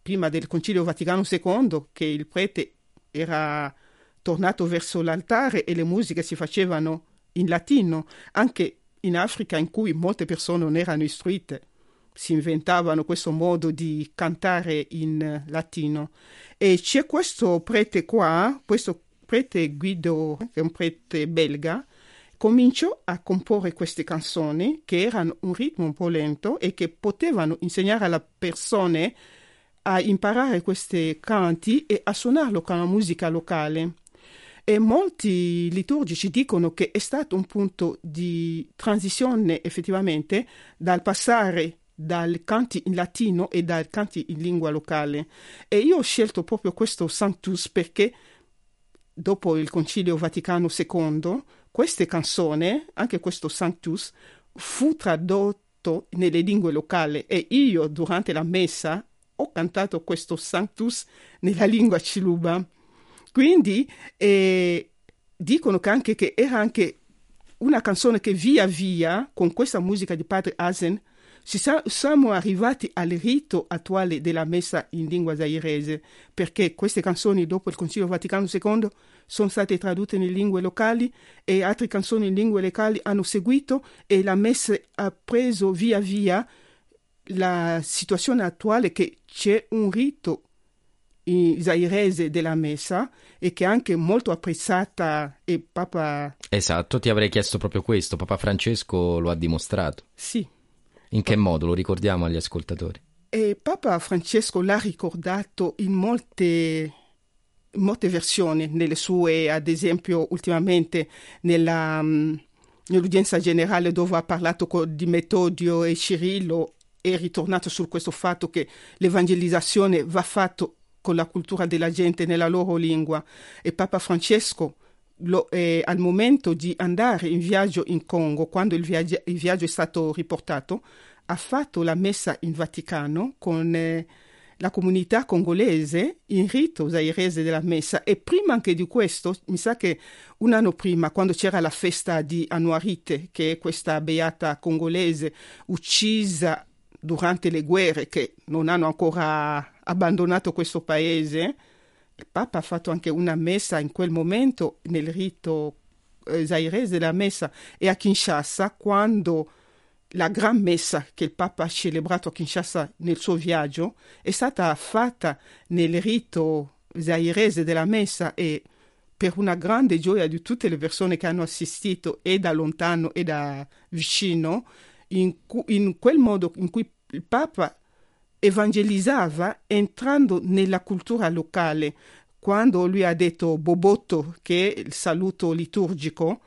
prima del Concilio Vaticano II, che il prete era tornato verso l'altare e le musiche si facevano in latino, anche in Africa in cui molte persone non erano istruite si inventavano questo modo di cantare in latino. E c'è questo prete qua, questo prete Guido, che è un prete belga, cominciò a comporre queste canzoni che erano un ritmo un po' lento e che potevano insegnare alle persone a imparare questi canti e a suonarlo con la musica locale. E molti liturgici dicono che è stato un punto di transizione effettivamente dal passare dai canti in latino e dai canti in lingua locale. E io ho scelto proprio questo Sanctus perché dopo il Concilio Vaticano II, queste canzoni, anche questo Sanctus, fu tradotto nelle lingue locali e io durante la messa ho cantato questo Sanctus nella lingua ciluba. Quindi eh, dicono che anche che era anche una canzone che via via, con questa musica di padre Asen, sa- siamo arrivati al rito attuale della messa in lingua zairese, perché queste canzoni dopo il Concilio Vaticano II sono state tradotte in lingue locali e altre canzoni in lingue locali hanno seguito e la messa ha preso via via la situazione attuale che c'è un rito in zairese della messa e che è anche molto apprezzata e Papa Esatto, ti avrei chiesto proprio questo. Papa Francesco lo ha dimostrato. sì In che modo? Lo ricordiamo agli ascoltatori. E Papa Francesco l'ha ricordato in molte, molte versioni, nelle sue, ad esempio, ultimamente nella, mm, nell'udienza generale dove ha parlato di Metodio e Cirillo, è ritornato su questo fatto che l'evangelizzazione va fatta con la cultura della gente nella loro lingua. E Papa Francesco lo- eh, al momento di andare in viaggio in Congo, quando il, viaggio- il viaggio è stato riportato, ha fatto la messa in Vaticano con eh, la comunità congolese in rito zairese della messa e prima anche di questo, mi sa che un anno prima, quando c'era la festa di Anuarite, che è questa beata congolese uccisa durante le guerre che non hanno ancora abbandonato questo paese, il Papa ha fatto anche una messa in quel momento nel rito eh, zairese della messa e a Kinshasa quando la gran messa che il Papa ha celebrato a Kinshasa nel suo viaggio è stata fatta nel rito zairese della messa e per una grande gioia di tutte le persone che hanno assistito e da lontano e da vicino, in, cu- in quel modo in cui il Papa evangelizzava entrando nella cultura locale. Quando lui ha detto Bobotto, che è il saluto liturgico,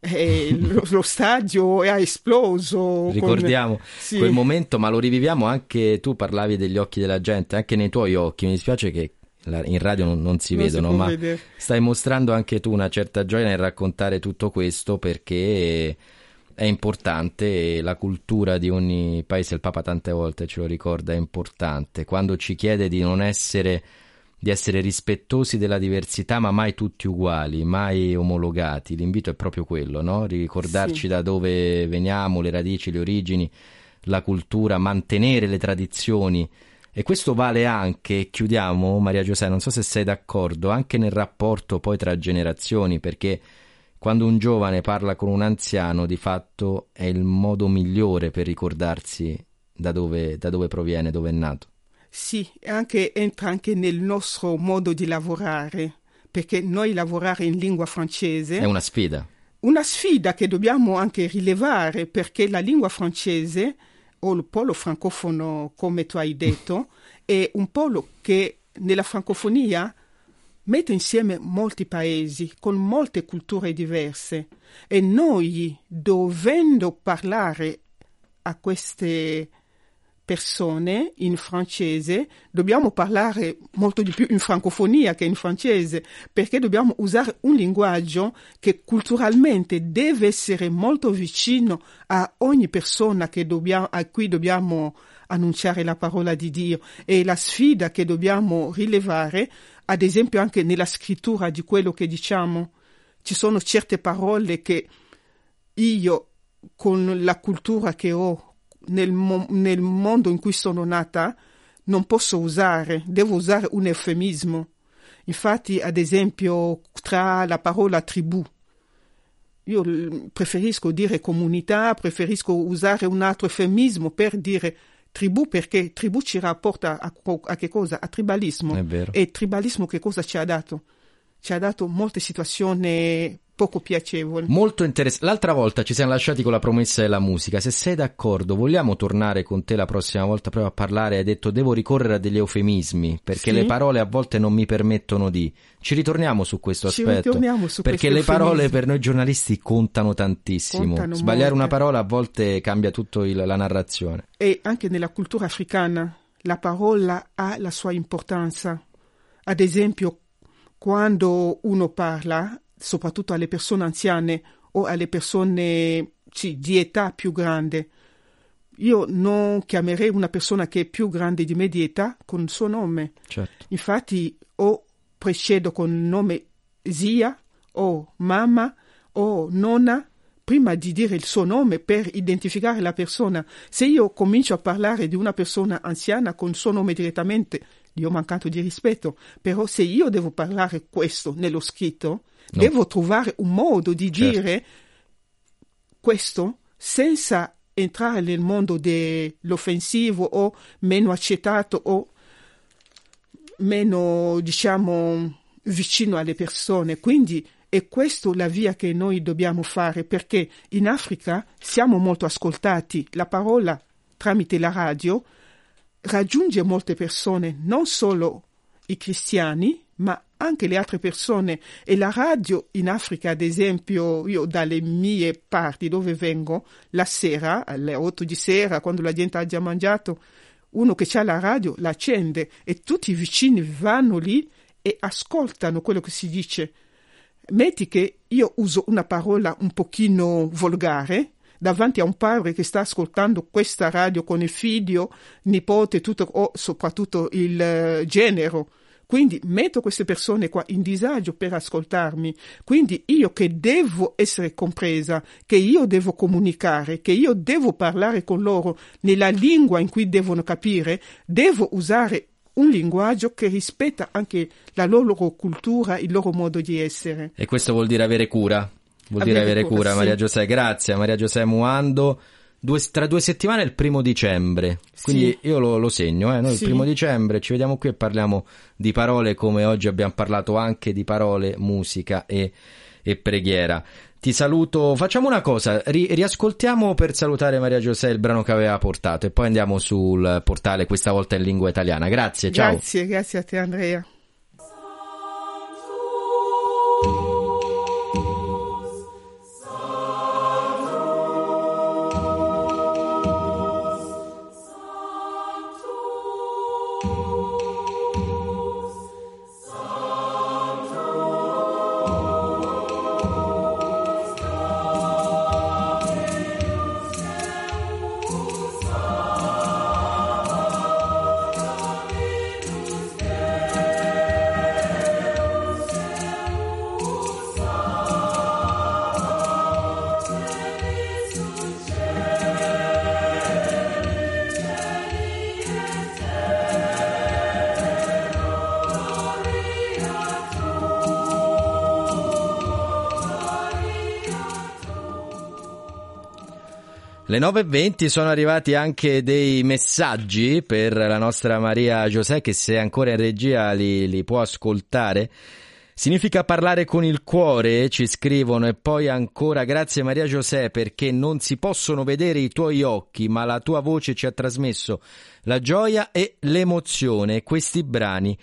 eh, lo, lo stadio ha esploso. con- Ricordiamo Sì. quel momento, ma lo riviviamo anche tu parlavi degli occhi della gente, anche nei tuoi occhi. Mi dispiace che in radio non, non si Non si vedono, può ma vedere. stai mostrando anche tu una certa gioia nel raccontare tutto questo perché è importante e la cultura di ogni paese, il Papa tante volte ce lo ricorda, è importante. Quando ci chiede di non essere di essere rispettosi della diversità, ma mai tutti uguali, mai omologati. L'invito è proprio quello, no? Ricordarci Sì. da dove veniamo, le radici, le origini, la cultura, mantenere le tradizioni. E questo vale anche, chiudiamo Maria Giuseppe, non so se sei d'accordo, anche nel rapporto poi tra generazioni, perché quando un giovane parla con un anziano, di fatto è il modo migliore per ricordarsi da dove, da dove proviene, dove è nato. Sì, anche, entra anche nel nostro modo di lavorare, perché noi lavorare in lingua francese È una sfida. una sfida che dobbiamo anche rilevare, perché la lingua francese, o il polo francofono, come tu hai detto, è un polo che nella francofonia mette insieme molti paesi con molte culture diverse e noi, dovendo parlare a queste persone in francese, dobbiamo parlare molto di più in francofonia che in francese, perché dobbiamo usare un linguaggio che culturalmente deve essere molto vicino a ogni persona dobbiamo, a cui dobbiamo annunciare la parola di Dio. E la sfida che dobbiamo rilevare, ad esempio anche nella scrittura di quello che diciamo, ci sono certe parole che io, con la cultura che ho, nel, mo- nel mondo in cui sono nata non posso usare, devo usare un eufemismo. Infatti, ad esempio, tra la parola tribù, io preferisco dire comunità, preferisco usare un altro eufemismo per dire tribù perché tribù ci rapporta a, a che cosa? A tribalismo. E tribalismo che cosa ci ha dato? Ci ha dato molte situazioni poco piacevoli. Molto interessante. L'altra volta ci siamo lasciati con la promessa della musica. Se sei d'accordo, vogliamo tornare con te la prossima volta proprio a parlare. Hai detto devo ricorrere a degli eufemismi perché Sì. le parole a volte non mi permettono di. Ci ritorniamo su questo Ci aspetto. ritorniamo su perché le parole per noi giornalisti contano tantissimo. Contano Sbagliare molto. una parola a volte cambia tutto il- la narrazione. e anche nella cultura africana la parola ha la sua importanza. Ad esempio, quando uno parla, soprattutto alle persone anziane o alle persone sì, di età più grande, io non chiamerei una persona che è più grande di me di età con il suo nome. Certo. Infatti, o precedo con il nome zia, o mamma, o nonna, prima di dire il suo nome per identificare la persona. Se io comincio a parlare di una persona anziana con il suo nome direttamente, gli ho mancato di rispetto. Però se io devo parlare questo nello scritto, No. devo trovare un modo di Certo. dire questo senza entrare nel mondo dell'offensivo o meno accettato o meno, diciamo, vicino alle persone. Quindi è questa la via che noi dobbiamo fare perché in Africa siamo molto ascoltati. La parola tramite la radio raggiunge molte persone, non solo i cristiani, ma anche le altre persone. E la radio in Africa, ad esempio, io dalle mie parti dove vengo, la sera, alle 8 di sera, quando la gente ha già mangiato, uno che ha la radio l'accende e tutti i vicini vanno lì e ascoltano quello che si dice. Metti che io uso una parola un pochino volgare davanti a un padre che sta ascoltando questa radio con il figlio, nipote, tutto, o soprattutto il eh, genero. Quindi metto queste persone qua in disagio per ascoltarmi. Quindi io che devo essere compresa, che io devo comunicare, che io devo parlare con loro nella lingua in cui devono capire, devo usare un linguaggio che rispetta anche la loro cultura, il loro modo di essere. E questo vuol dire avere cura. Vuol dire Avere cura, cura, sì. Maria Giuseppe. Grazie, Maria Giuseppe Muando. Due- tra due settimane è il primo dicembre, quindi io lo, lo segno, eh, noi Sì. il primo dicembre ci vediamo qui e parliamo di parole come oggi abbiamo parlato anche di parole, musica e, e preghiera. Ti saluto, facciamo una cosa, ri- riascoltiamo per salutare Maria Giuseppe il brano che aveva portato e poi andiamo sul portale, questa volta in lingua italiana. Grazie, ciao. Grazie, grazie a te Andrea. Le 9.20 sono arrivati anche dei messaggi per la nostra Maria Giuseppe che se ancora in regia li, li può ascoltare. Significa parlare con il cuore, ci scrivono, e poi ancora grazie Maria Giuseppe perché non si possono vedere i tuoi occhi, ma la tua voce ci ha trasmesso la gioia e l'emozione. Questi brani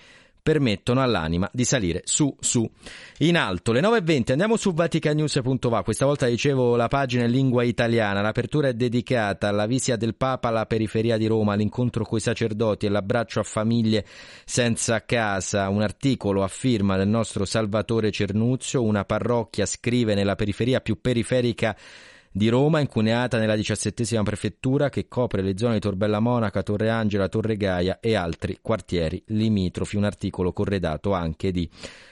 permettono all'anima di salire su, su, in alto. Le 9.20 andiamo su vaticanews.va, questa volta dicevo la pagina in lingua italiana, l'apertura è dedicata alla visita del Papa alla periferia di Roma, all'incontro coi sacerdoti e l'abbraccio a famiglie senza casa, un articolo a firma del nostro Salvatore Cernuzio, una parrocchia scrive nella periferia più periferica di Roma, incuneata nella diciassettesima prefettura che copre le zone di Torbella Monaca, Torre Angela, Torre Gaia e altri quartieri limitrofi. Un articolo corredato anche di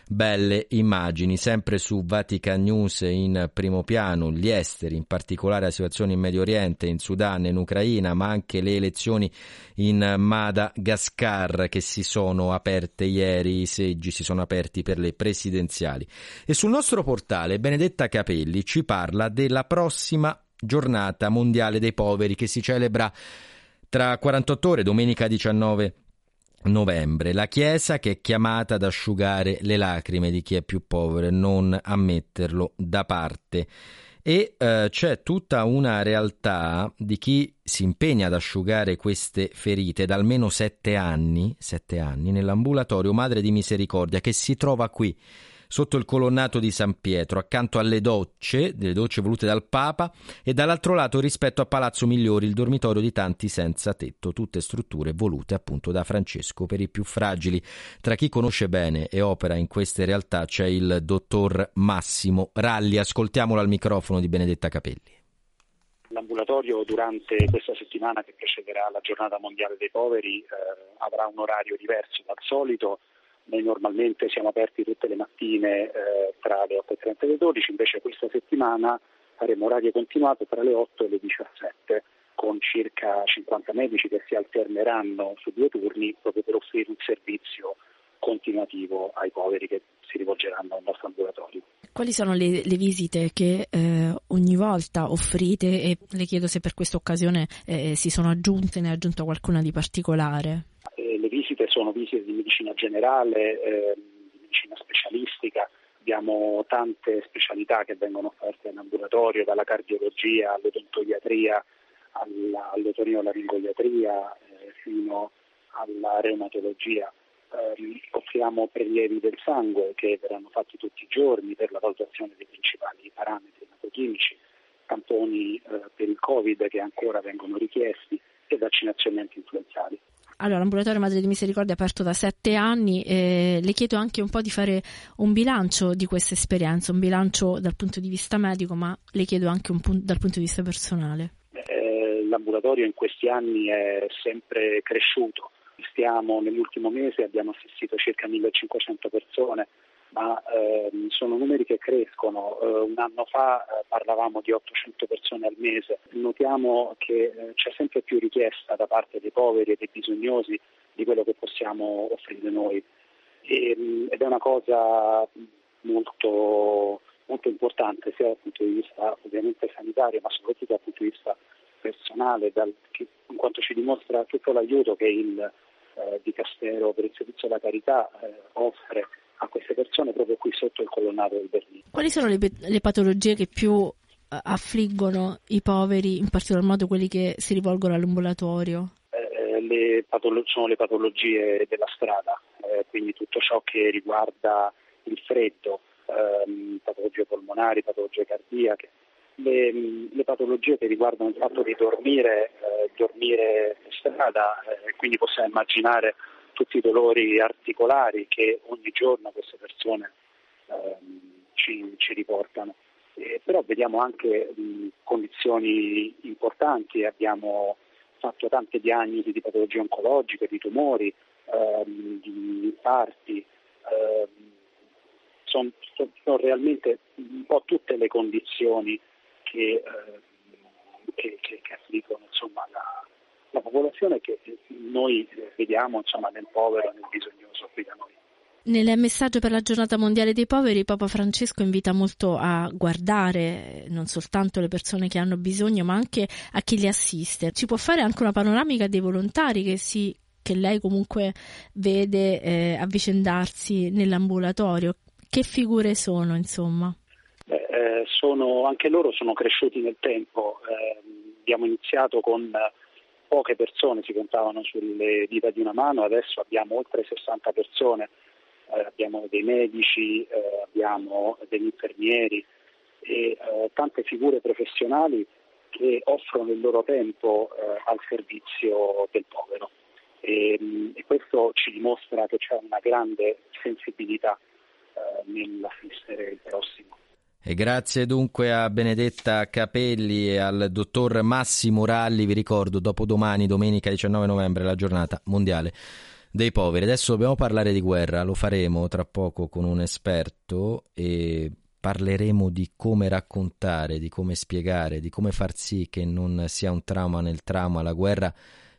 belle immagini, sempre su Vatican News in primo piano, gli esteri, in particolare la situazione in Medio Oriente, in Sudan in Ucraina, ma anche le elezioni in Madagascar che si sono aperte ieri, i seggi si sono aperti per le presidenziali. E sul nostro portale Benedetta Capelli ci parla della prossima giornata mondiale dei poveri che si celebra tra 48 ore, domenica 19 novembre. La Chiesa che è chiamata ad asciugare le lacrime di chi è più povero e non a metterlo da parte. E eh, c'è tutta una realtà di chi si impegna ad asciugare queste ferite da almeno sette anni, sette anni nell'ambulatorio Madre di Misericordia che si trova qui sotto il colonnato di San Pietro, accanto alle docce, delle docce volute dal Papa, e dall'altro lato rispetto a Palazzo Migliori, il dormitorio di tanti senza tetto, tutte strutture volute appunto da Francesco per i più fragili. Tra chi conosce bene e opera in queste realtà c'è il dottor Massimo Ralli, ascoltiamolo al microfono di Benedetta Capelli. L'ambulatorio durante questa settimana che precederà la giornata mondiale dei poveri eh, avrà un orario diverso dal solito. Noi normalmente siamo aperti tutte le mattine eh, tra le 8.30 e le 12, invece questa settimana faremo orario continuato tra le 8 e le 17 con circa 50 medici che si alterneranno su due turni proprio per offrire un servizio continuativo ai poveri che si rivolgeranno al nostro ambulatorio. Quali sono le, le visite che eh, ogni volta offrite e le chiedo se per questa occasione eh, si sono aggiunte, ne è aggiunta qualcuna di particolare? Visite sono visite di medicina generale, eh, di medicina specialistica, abbiamo tante specialità che vengono offerte in ambulatorio, dalla cardiologia all'odontoiatria, alla, all'otorino-laringoiatria eh, fino alla reumatologia. Eh, offriamo prelievi del sangue che verranno fatti tutti i giorni per la valutazione dei principali parametri ematochimici, tamponi eh, per il Covid che ancora vengono richiesti e vaccinazioni anti-influenzali. Allora, l'ambulatorio Madre di Misericordia è aperto da sette anni e le chiedo anche un po' di fare un bilancio di questa esperienza, un bilancio dal punto di vista medico, ma le chiedo anche un punto, dal punto di vista personale. Eh, l'ambulatorio in questi anni è sempre cresciuto. Stiamo nell'ultimo mese, abbiamo assistito circa 1500 persone, ma ehm, sono numeri che crescono. Eh, un anno fa eh, parlavamo di 800 persone al mese. Notiamo che eh, c'è sempre più richiesta da parte dei poveri e dei bisognosi di quello che possiamo offrire noi. E, mh, ed è una cosa molto, molto importante sia dal punto di vista ovviamente sanitario, ma soprattutto dal punto di vista personale, dal, che, in quanto ci dimostra tutto l'aiuto che il eh, Dicastero per il servizio alla carità eh, offre a queste persone proprio qui sotto il colonnato del Berlino. Quali sono le, le patologie che più eh, affliggono i poveri, in particolar modo quelli che si rivolgono all'ambulatorio? Eh, le patolo- sono le patologie della strada, eh, quindi tutto ciò che riguarda il freddo, ehm, patologie polmonari, patologie cardiache, le, le, patologie che riguardano il fatto di dormire, eh, dormire in strada, eh, quindi possiamo immaginare tutti i dolori articolari che ogni giorno queste persone ehm, ci, ci, riportano. Eh, però vediamo anche mh, condizioni importanti, abbiamo fatto tante diagnosi di patologie oncologiche, di tumori, ehm, di infarti, ehm, sono, sono realmente un po' tutte le condizioni che, eh, che, che, che affliggono insomma, la, la, popolazione che noi vediamo insomma, nel povero e nel bisognoso qui da noi. Nel messaggio per la giornata mondiale dei poveri Papa Francesco invita molto a guardare non soltanto le persone che hanno bisogno ma anche a chi li assiste. Ci può fare anche una panoramica dei volontari che, si, che lei comunque vede eh, avvicendarsi nell'ambulatorio. Che figure sono insomma? Eh, sono, anche loro sono cresciuti nel tempo. Eh, abbiamo iniziato con poche persone, si contavano sulle dita di una mano, adesso abbiamo oltre 60 persone, eh, abbiamo dei medici, eh, abbiamo degli infermieri e eh, tante figure professionali che offrono il loro tempo eh, al servizio del povero. E, e, questo ci dimostra che c'è una grande sensibilità nell'assistere il prossimo. E grazie dunque a Benedetta Capelli e al dottor Massimo Ralli, vi ricordo, dopodomani, domenica 19 novembre, la giornata mondiale dei poveri. Adesso dobbiamo parlare di guerra, lo faremo tra poco con un esperto e parleremo di come raccontare, di come spiegare, di come far sì che non sia un trauma nel trauma la guerra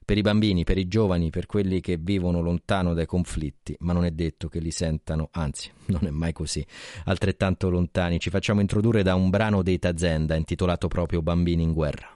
per i bambini, per i giovani, per quelli che vivono lontano dai conflitti, ma non è detto che li sentano, anzi, non è mai così, altrettanto lontani. Ci facciamo introdurre da un brano dei Tazenda intitolato proprio Bambini in guerra.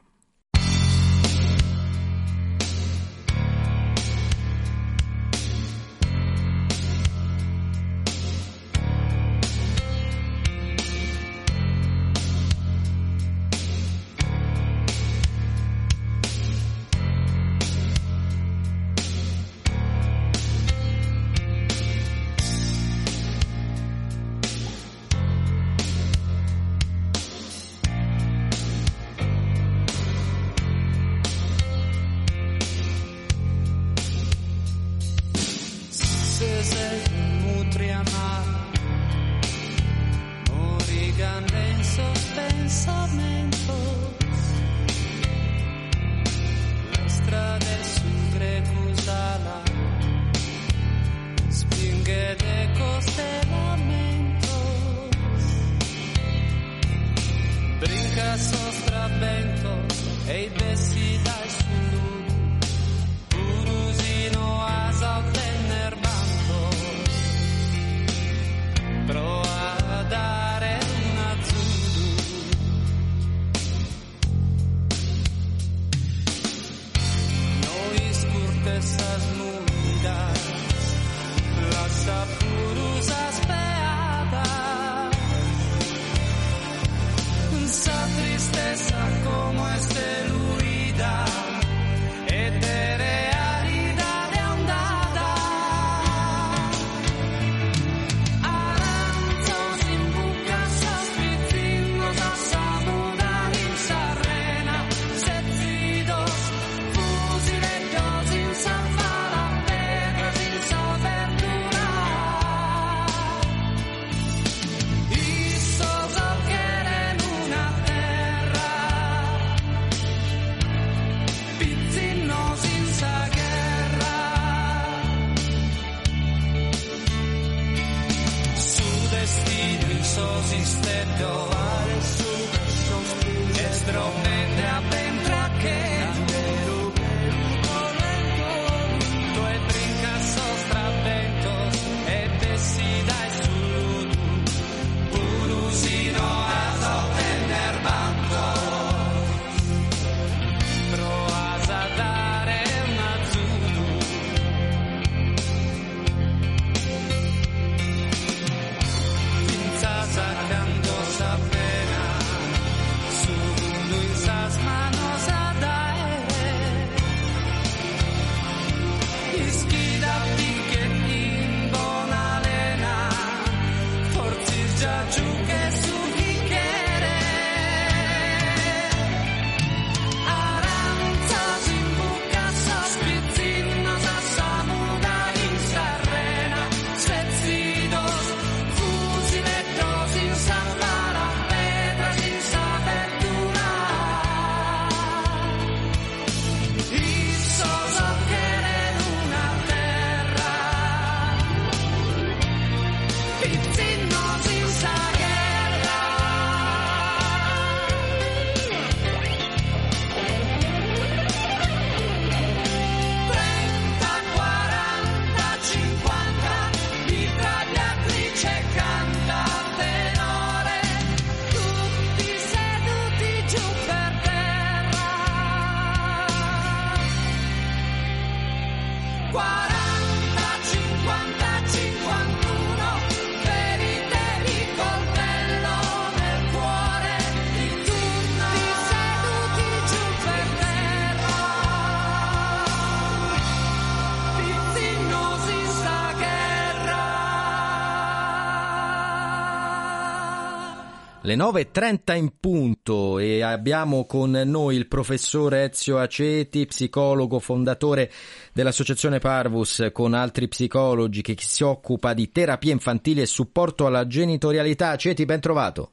Le 9.30 in punto e abbiamo con noi il professore Ezio Aceti, psicologo fondatore dell'associazione Parvus con altri psicologi che si occupa di terapia infantile e supporto alla genitorialità. Aceti, ben trovato.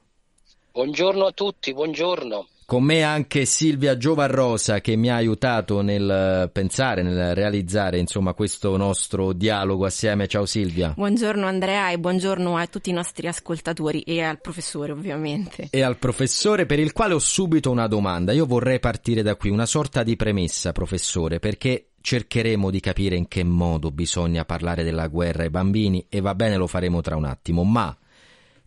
Buongiorno a tutti, buongiorno. Con me anche Silvia Giovarrosa che mi ha aiutato nel pensare, nel realizzare insomma questo nostro dialogo assieme. Ciao Silvia. Buongiorno Andrea e buongiorno a tutti i nostri ascoltatori e al professore ovviamente. E al professore per il quale ho subito una domanda. Io vorrei partire da qui, una sorta di premessa, professore, perché cercheremo di capire in che modo bisogna parlare della guerra ai bambini e va bene lo faremo tra un attimo, ma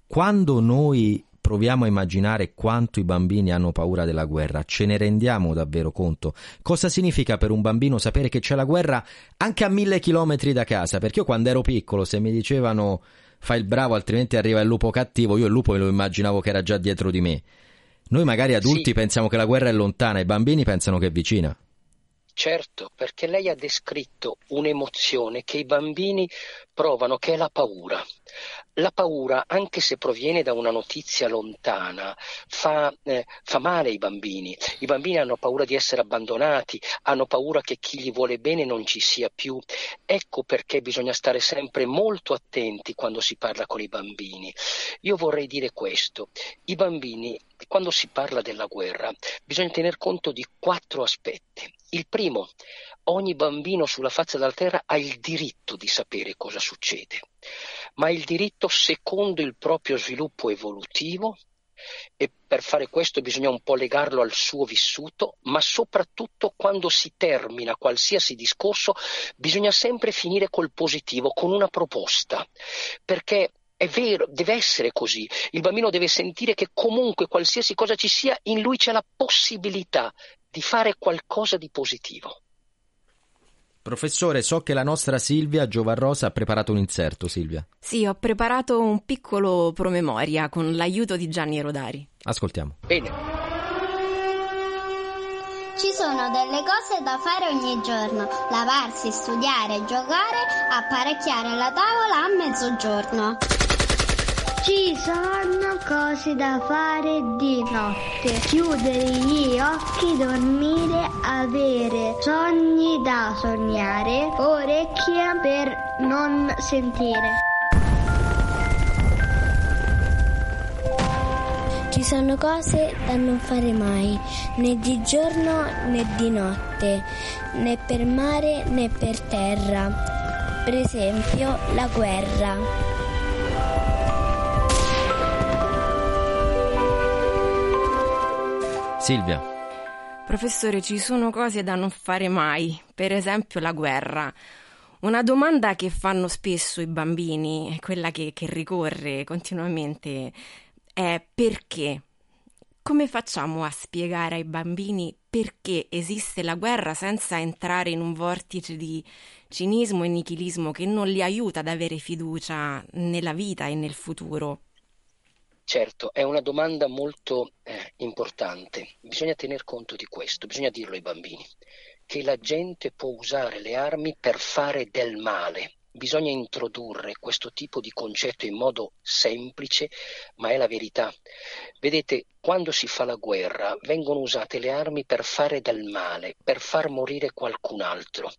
quando noi proviamo a immaginare quanto i bambini hanno paura della guerra, ce ne rendiamo davvero conto? Cosa significa per un bambino sapere che c'è la guerra anche a mille chilometri da casa? Perché io quando ero piccolo, se mi dicevano fai il bravo altrimenti arriva il lupo cattivo, io il lupo me lo immaginavo che era già dietro di me. Noi magari adulti Sì. pensiamo che la guerra è lontana, i bambini pensano che è vicina. Certo, perché lei ha descritto un'emozione che i bambini provano, che è la paura. La paura, anche se proviene da una notizia lontana, fa, eh, fa male ai bambini. I bambini hanno paura di essere abbandonati, hanno paura che chi gli vuole bene non ci sia più. Ecco perché bisogna stare sempre molto attenti quando si parla con i bambini. Io vorrei dire questo. I bambini, quando si parla della guerra, bisogna tener conto di quattro aspetti. Il primo, ogni bambino sulla faccia della terra ha il diritto di sapere cosa succede, ma il diritto secondo il proprio sviluppo evolutivo e per fare questo bisogna un po' legarlo al suo vissuto, ma soprattutto quando si termina qualsiasi discorso bisogna sempre finire col positivo, con una proposta, perché è vero, deve essere così. Il bambino deve sentire che comunque qualsiasi cosa ci sia, in lui c'è la possibilità di fare qualcosa di positivo. Professore, so che la nostra Silvia Giovarrosa ha preparato un inserto, Silvia. Sì, ho preparato un piccolo promemoria con l'aiuto di Gianni Rodari. Ascoltiamo. Bene. Ci sono delle cose da fare ogni giorno, lavarsi, studiare, giocare, apparecchiare la tavola a mezzogiorno. Ci sono cose da fare di notte. Chiudere gli occhi, dormire, avere sogni da sognare, orecchie per non sentire. Ci sono cose da non fare mai, né di giorno né di notte, né per mare né per terra. Per esempio la guerra. Silvia. Professore, ci sono cose da non fare mai, per esempio la guerra. Una domanda che fanno spesso i bambini, quella che, che ricorre continuamente, è perché? Come facciamo a spiegare ai bambini perché esiste la guerra senza entrare in un vortice di cinismo e nichilismo che non li aiuta ad avere fiducia nella vita e nel futuro? Certo, è una domanda molto eh, importante. Bisogna tener conto di questo, bisogna dirlo ai bambini, che la gente può usare le armi per fare del male. Bisogna introdurre questo tipo di concetto in modo semplice, ma è la verità. Vedete, quando si fa la guerra vengono usate le armi per fare del male, per far morire qualcun altro.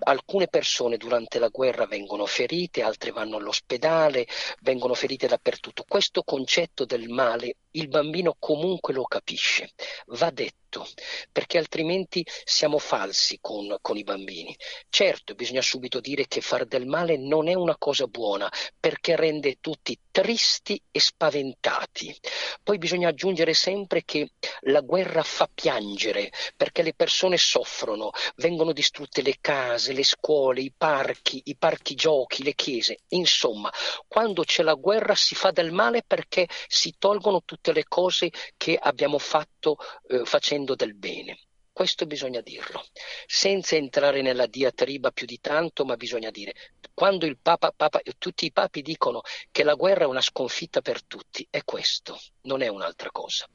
Alcune persone durante la guerra vengono ferite, altre vanno all'ospedale, vengono ferite dappertutto. Questo concetto del male il bambino comunque lo capisce, va detto, perché altrimenti siamo falsi con, con, i bambini. Certo, bisogna subito dire che far del male non è una cosa buona, perché rende tutti tristi e spaventati. Poi bisogna aggiungere sempre che la guerra fa piangere, perché le persone soffrono, vengono distrutte le case, le scuole, i parchi, i parchi giochi, le chiese. Insomma, quando c'è la guerra si fa del male perché si tolgono tutte le cose che abbiamo fatto eh, facendo del bene. Questo bisogna dirlo, senza entrare nella diatriba più di tanto, ma bisogna dire, quando il Papa, Papa, tutti i papi dicono che la guerra è una sconfitta per tutti, è questo, non è un'altra cosa.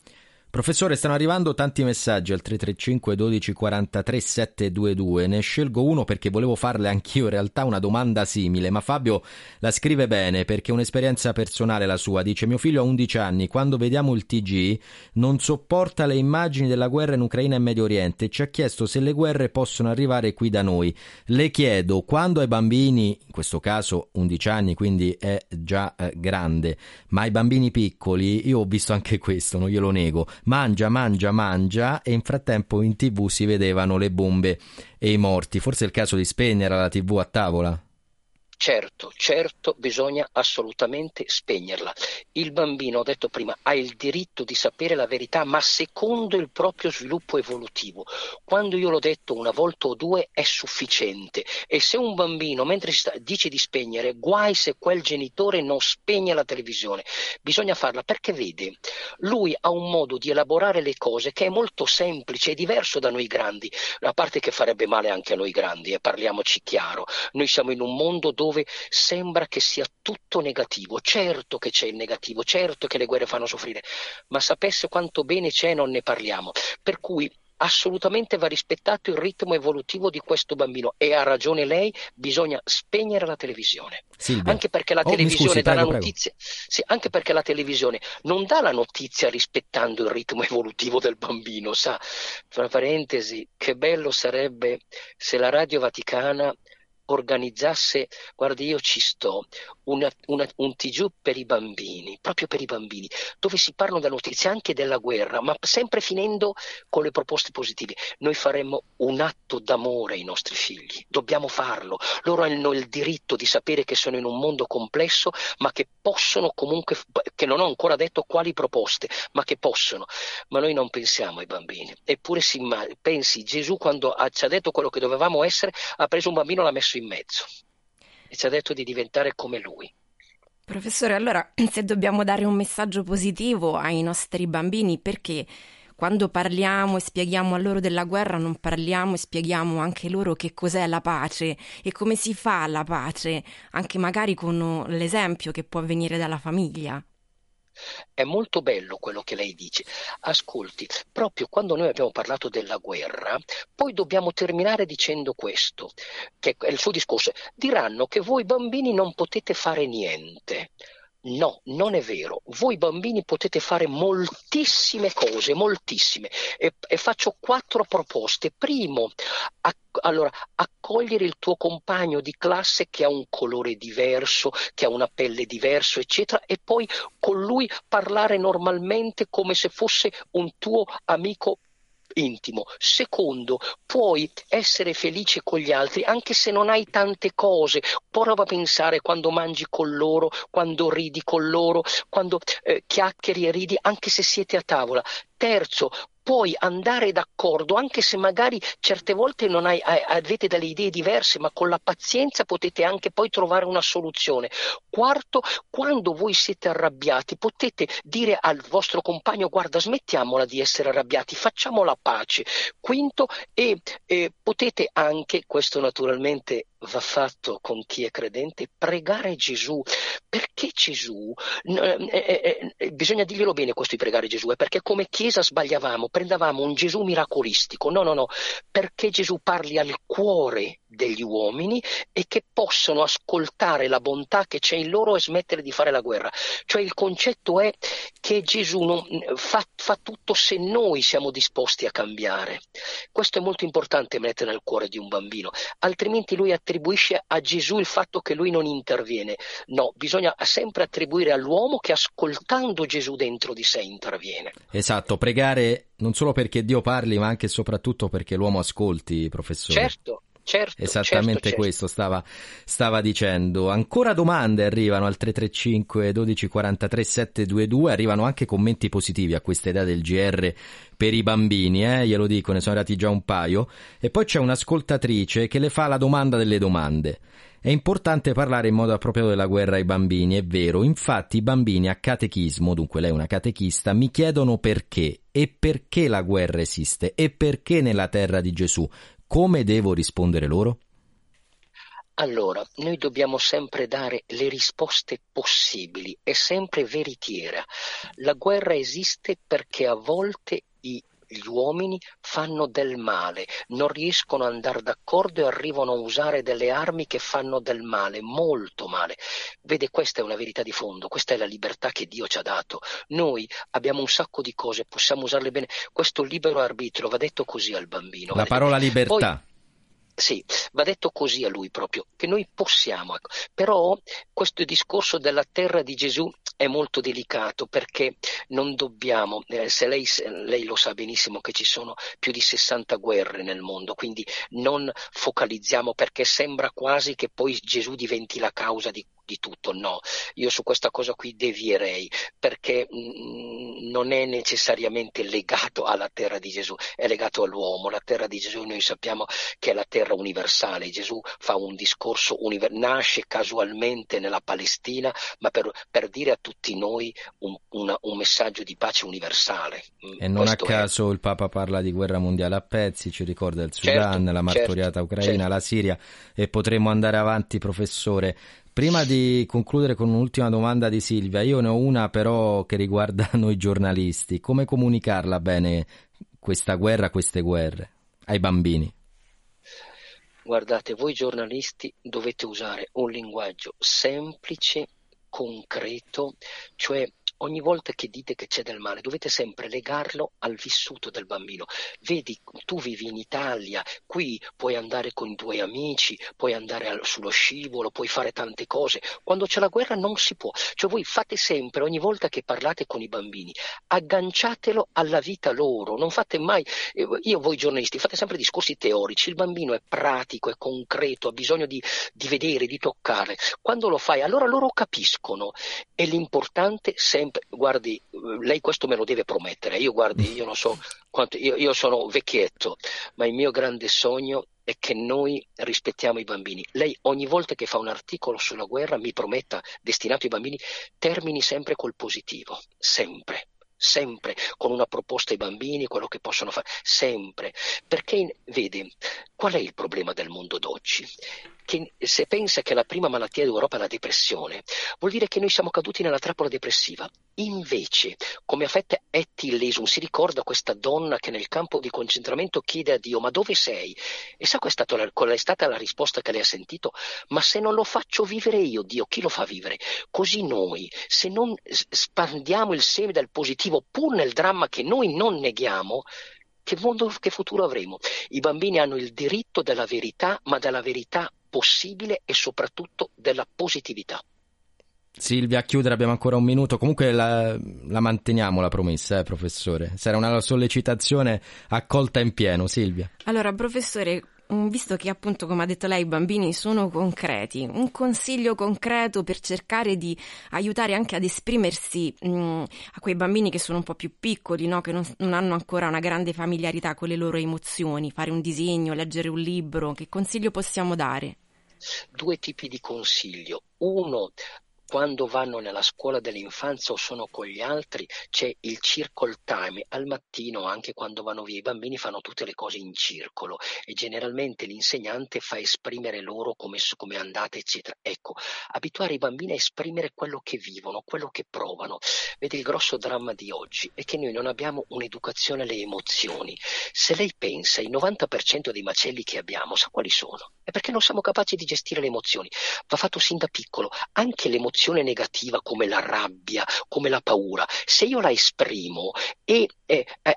Professore, stanno arrivando tanti messaggi al 335 12 43 722. Ne scelgo uno perché volevo farle anch'io in realtà una domanda simile, ma Fabio la scrive bene perché è un'esperienza personale la sua. Dice: Mio figlio ha 11 anni, quando vediamo il TG non sopporta le immagini della guerra in Ucraina e Medio Oriente. Ci ha chiesto se le guerre possono arrivare qui da noi. Le chiedo, quando ai bambini, in questo caso 11 anni, quindi è già eh, grande, ma ai bambini piccoli, io ho visto anche questo, non glielo nego mangia, mangia, mangia e in frattempo in tv si vedevano le bombe e i morti. Forse è il caso di spegnere la tv a tavola? Certo, certo, bisogna assolutamente spegnerla. Il bambino, ho detto prima, ha il diritto di sapere la verità, ma secondo il proprio sviluppo evolutivo. Quando io l'ho detto una volta o due è sufficiente. E se un bambino, mentre sta, dice di spegnere, guai se quel genitore non spegne la televisione. Bisogna farla perché vede, lui ha un modo di elaborare le cose che è molto semplice e diverso da noi grandi, a parte che farebbe male anche a noi grandi, e eh, parliamoci chiaro. Noi siamo in un mondo dove dove sembra che sia tutto negativo. Certo che c'è il negativo, certo che le guerre fanno soffrire, ma sapesse quanto bene c'è non ne parliamo. Per cui assolutamente va rispettato il ritmo evolutivo di questo bambino e ha ragione lei, bisogna spegnere la televisione. Silvia. Anche perché la Oh, televisione scusi, dà prego, la notizia, sì, anche perché la televisione non dà la notizia rispettando il ritmo evolutivo del bambino, sa? Tra parentesi, che bello sarebbe se la Radio Vaticana organizzasse, guardi io ci sto, una, una, un TG per i bambini, proprio per i bambini, dove si parlano della notizia anche della guerra, ma sempre finendo con le proposte positive. Noi faremmo un atto d'amore ai nostri figli, dobbiamo farlo. Loro hanno il diritto di sapere che sono in un mondo complesso, ma che possono comunque, che non ho ancora detto quali proposte, ma che possono. Ma noi non pensiamo ai bambini. Eppure si pensi, Gesù quando ha, ci ha detto quello che dovevamo essere, ha preso un bambino e l'ha messo in mezzo e ci ha detto di diventare come lui. Professore, allora se dobbiamo dare un messaggio positivo ai nostri bambini, perché quando parliamo e spieghiamo a loro della guerra non parliamo e spieghiamo anche loro che cos'è la pace e come si fa la pace, anche magari con l'esempio che può venire dalla famiglia? È molto bello quello che lei dice. Ascolti, proprio quando noi abbiamo parlato della guerra, poi dobbiamo terminare dicendo questo, che è il suo discorso. Diranno che voi bambini non potete fare niente. No, non è vero. Voi bambini potete fare moltissime cose, moltissime. E, e faccio quattro proposte. Primo, a, allora, accogliere il tuo compagno di classe che ha un colore diverso, che ha una pelle diversa, eccetera, e poi con lui parlare normalmente come se fosse un tuo amico intimo. Secondo, puoi essere felice con gli altri anche se non hai tante cose. Prova a pensare quando mangi con loro, quando ridi con loro, quando eh, chiacchieri e ridi, anche se siete a tavola. Terzo, puoi andare d'accordo, anche se magari certe volte hai, avete delle idee diverse, ma con la pazienza potete anche poi trovare una soluzione. Quarto, quando voi siete arrabbiati, potete dire al vostro compagno: guarda, smettiamola di essere arrabbiati, facciamo la pace. Quinto, e, e potete anche, questo naturalmente va fatto con chi è credente, pregare Gesù. Perché Gesù? Eh, eh, eh, bisogna dirglielo bene questo di pregare Gesù, è perché come Chiesa sbagliavamo, prendavamo un Gesù miracolistico. No, no, no, perché Gesù parli al cuore degli uomini e che possono ascoltare la bontà che c'è in loro e smettere di fare la guerra. Cioè il concetto è che Gesù non, fa, fa tutto se noi siamo disposti a cambiare. Questo è molto importante mettere nel cuore di un bambino, altrimenti lui attribuisce a Gesù il fatto che lui non interviene. No, bisogna sempre attribuire all'uomo che ascoltando Gesù dentro di sé interviene. Esatto, pregare non solo perché Dio parli, ma anche e soprattutto perché l'uomo ascolti, professore. Certo, Certo, Esattamente certo, questo stava, stava, dicendo. Ancora domande arrivano al 335 12 43 722, arrivano anche commenti positivi a questa idea del GR per i bambini, eh? glielo dico, ne sono arrivati già un paio. E poi c'è un'ascoltatrice che le fa la domanda delle domande. È importante parlare in modo appropriato della guerra ai bambini, è vero, infatti i bambini a catechismo, dunque lei è una catechista, mi chiedono perché e perché la guerra esiste e perché nella terra di Gesù come devo rispondere loro? Allora, noi dobbiamo sempre dare le risposte possibili, è sempre veritiera. La guerra esiste perché a volte gli uomini fanno del male, non riescono ad andare d'accordo e arrivano a usare delle armi che fanno del male, molto male. Vede, questa è una verità di fondo, questa è la libertà che Dio ci ha dato. Noi abbiamo un sacco di cose, possiamo usarle bene. Questo libero arbitrio va detto così al bambino. La parola libertà. Poi, sì, va detto così a lui proprio, che noi possiamo. Ecco. Però questo discorso della terra di Gesù è molto delicato perché non dobbiamo, eh, se lei, lei, lo sa benissimo che ci sono più di 60 guerre nel mondo, quindi non focalizziamo perché sembra quasi che poi Gesù diventi la causa di di tutto, no, io su questa cosa qui devierei perché mh, mm, non è necessariamente legato alla terra di Gesù, è legato all'uomo, la terra di Gesù noi sappiamo che è la terra universale, Gesù fa un discorso, univer- nasce casualmente nella Palestina, ma per, per dire a tutti noi un, una, un, messaggio di pace universale. Mm, e non Questo a caso è... il Papa parla di guerra mondiale a pezzi, ci ricorda il Sudan, certo, la martoriata certo, ucraina, certo. la Siria e potremmo andare avanti professore. Prima di concludere con un'ultima domanda di Silvia, io ne ho una però che riguarda noi giornalisti. Come comunicarla bene questa guerra, queste guerre ai bambini? Guardate, voi giornalisti dovete usare un linguaggio semplice, concreto, cioè ogni volta che dite che c'è del male, dovete sempre legarlo al vissuto del bambino. Vedi, tu vivi in Italia, qui puoi andare con i tuoi amici, puoi andare sullo scivolo, puoi fare tante cose. Quando c'è la guerra non si può. Cioè voi fate sempre, ogni volta che parlate con i bambini, agganciatelo alla vita loro, non fate mai, eh, io voi giornalisti fate sempre discorsi teorici, il bambino è pratico, è concreto, ha bisogno di, di vedere, di toccare. Quando lo fai, allora loro capiscono e l'importante sempre, guardi, eh, lei questo me lo deve promettere, io guardi, io non so quanto, io, io sono vecchietto, ma il mio grande sogno è che noi rispettiamo i bambini. Lei ogni volta che fa un articolo sulla guerra mi prometta, destinato ai bambini, termini sempre col positivo, sempre. Sempre con una proposta ai bambini, quello che possono fare, sempre. Perché, vede, qual è il problema del mondo d'oggi? Che se pensa che la prima malattia d'Europa è la depressione, vuol dire che noi siamo caduti nella trappola depressiva. Invece, come fatto Etty Lesum, si ricorda questa donna che nel campo di concentramento chiede a Dio: Ma dove sei? E sa qual è, stato la- qual è stata la risposta che lei ha sentito? Ma se non lo faccio vivere io, Dio, chi lo fa vivere? Così noi, se non spandiamo il seme del positivo, pur nel dramma che noi non neghiamo, che mondo, che futuro avremo? I bambini hanno il diritto della verità, ma della verità possibile e soprattutto della positività. Silvia, a chiudere abbiamo ancora un minuto. Comunque la, la manteniamo la promessa, eh, professore. Sarà una sollecitazione accolta in pieno, Silvia. Allora, professore, visto che appunto, come ha detto lei, i bambini sono concreti, un consiglio concreto per cercare di aiutare anche ad esprimersi mm, a quei bambini che sono un po' più piccoli, no? che non, non hanno ancora una grande familiarità con le loro emozioni, fare un disegno, leggere un libro, che consiglio possiamo dare? Due tipi di consiglio. Uno, quando vanno nella scuola dell'infanzia o sono con gli altri, c'è il circle time. Al mattino, anche quando vanno via, i bambini fanno tutte le cose in circolo e generalmente l'insegnante fa esprimere loro come, come andate, eccetera. Ecco, abituare i bambini a esprimere quello che vivono, quello che provano. Vedi, il grosso dramma di oggi è che noi non abbiamo un'educazione alle emozioni. Se lei pensa, il 90% dei macelli che abbiamo, sa quali sono? È perché non siamo capaci di gestire le emozioni. Va fatto sin da piccolo. Anche l'emozione negativa come la rabbia, come la paura, se io la esprimo e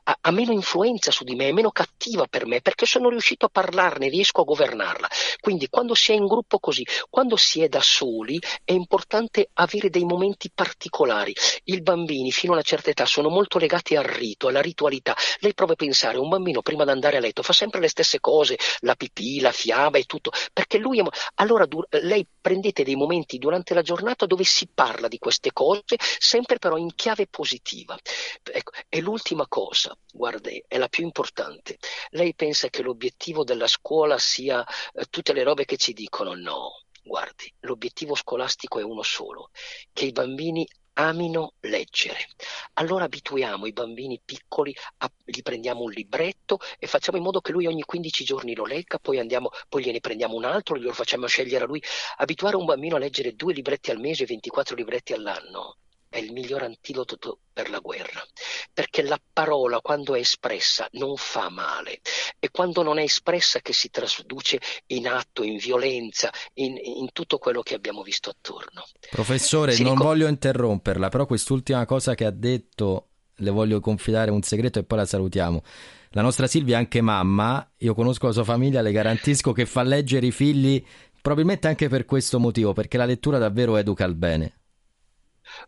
ha, ha meno influenza su di me, è meno cattiva per me perché sono riuscito a parlarne, riesco a governarla. Quindi quando si è in gruppo così, quando si è da soli, è importante avere dei momenti particolari. I bambini fino a una certa età sono molto legati al rito, alla ritualità. Lei prova a pensare, un bambino prima di andare a letto fa sempre le stesse cose, la pipì, la fiaba e tutto, perché lui è... Allora du- lei prendete dei momenti durante la giornata dove si parla di queste cose, sempre però in chiave positiva. Ecco, e l'ultima cosa, guardi, è la più importante. Lei pensa che l'obiettivo della scuola sia eh, tutte le robe che ci dicono? No. Guardi, l'obiettivo scolastico è uno solo, che i bambini amino leggere. Allora abituiamo i bambini piccoli, a, gli prendiamo un libretto e facciamo in modo che lui ogni 15 giorni lo legga, poi, andiamo, poi gliene prendiamo un altro, glielo facciamo scegliere a lui. Abituare un bambino a leggere due libretti al mese e 24 libretti all'anno è il miglior antidoto per la guerra, perché la parola quando è espressa non fa male e quando non è espressa che si traduce in atto, in violenza, in, in tutto quello che abbiamo visto attorno. Professore, Si non ricor- voglio interromperla, però quest'ultima cosa che ha detto le voglio confidare un segreto e poi la salutiamo. La nostra Silvia è anche mamma, io conosco la sua famiglia, le garantisco che fa leggere i figli probabilmente anche per questo motivo, perché la lettura davvero educa al bene.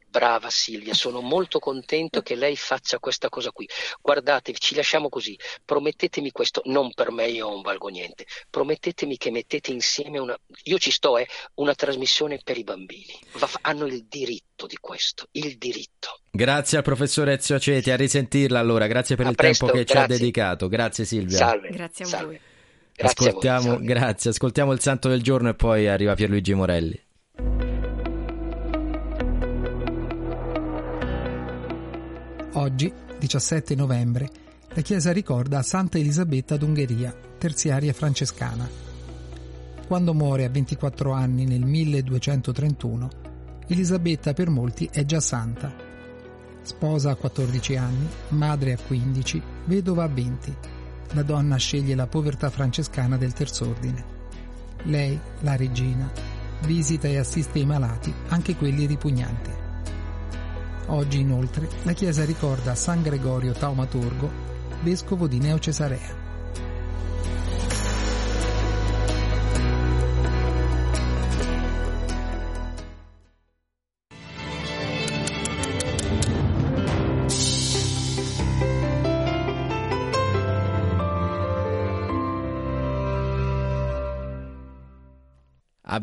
Brava Silvia, sono molto contento che lei faccia questa cosa qui. Guardate, ci lasciamo così. Promettetemi questo, non per me, io non valgo niente. Promettetemi che mettete insieme una. Io ci sto, eh, una trasmissione per i bambini. Va- hanno il diritto di questo, il diritto. Grazie al professore Ezio Aceti, a risentirla allora, grazie per A il presto, tempo che ci ha grazie. dedicato. Grazie Silvia. Salve. Grazie a salve. voi. Grazie a voi, grazie, ascoltiamo il santo del giorno e poi arriva Pierluigi Morelli. Oggi, 17 novembre, la Chiesa ricorda Santa Elisabetta d'Ungheria, terziaria francescana. Quando muore a 24 anni nel 1231, Elisabetta per molti è già santa. Sposa a 14 anni, madre a 15, vedova a 20. La donna sceglie la povertà francescana del terz'ordine. Lei, la regina, visita e assiste i malati, anche quelli ripugnanti. Oggi inoltre la chiesa ricorda San Gregorio Taumaturgo, vescovo di Neocesarea.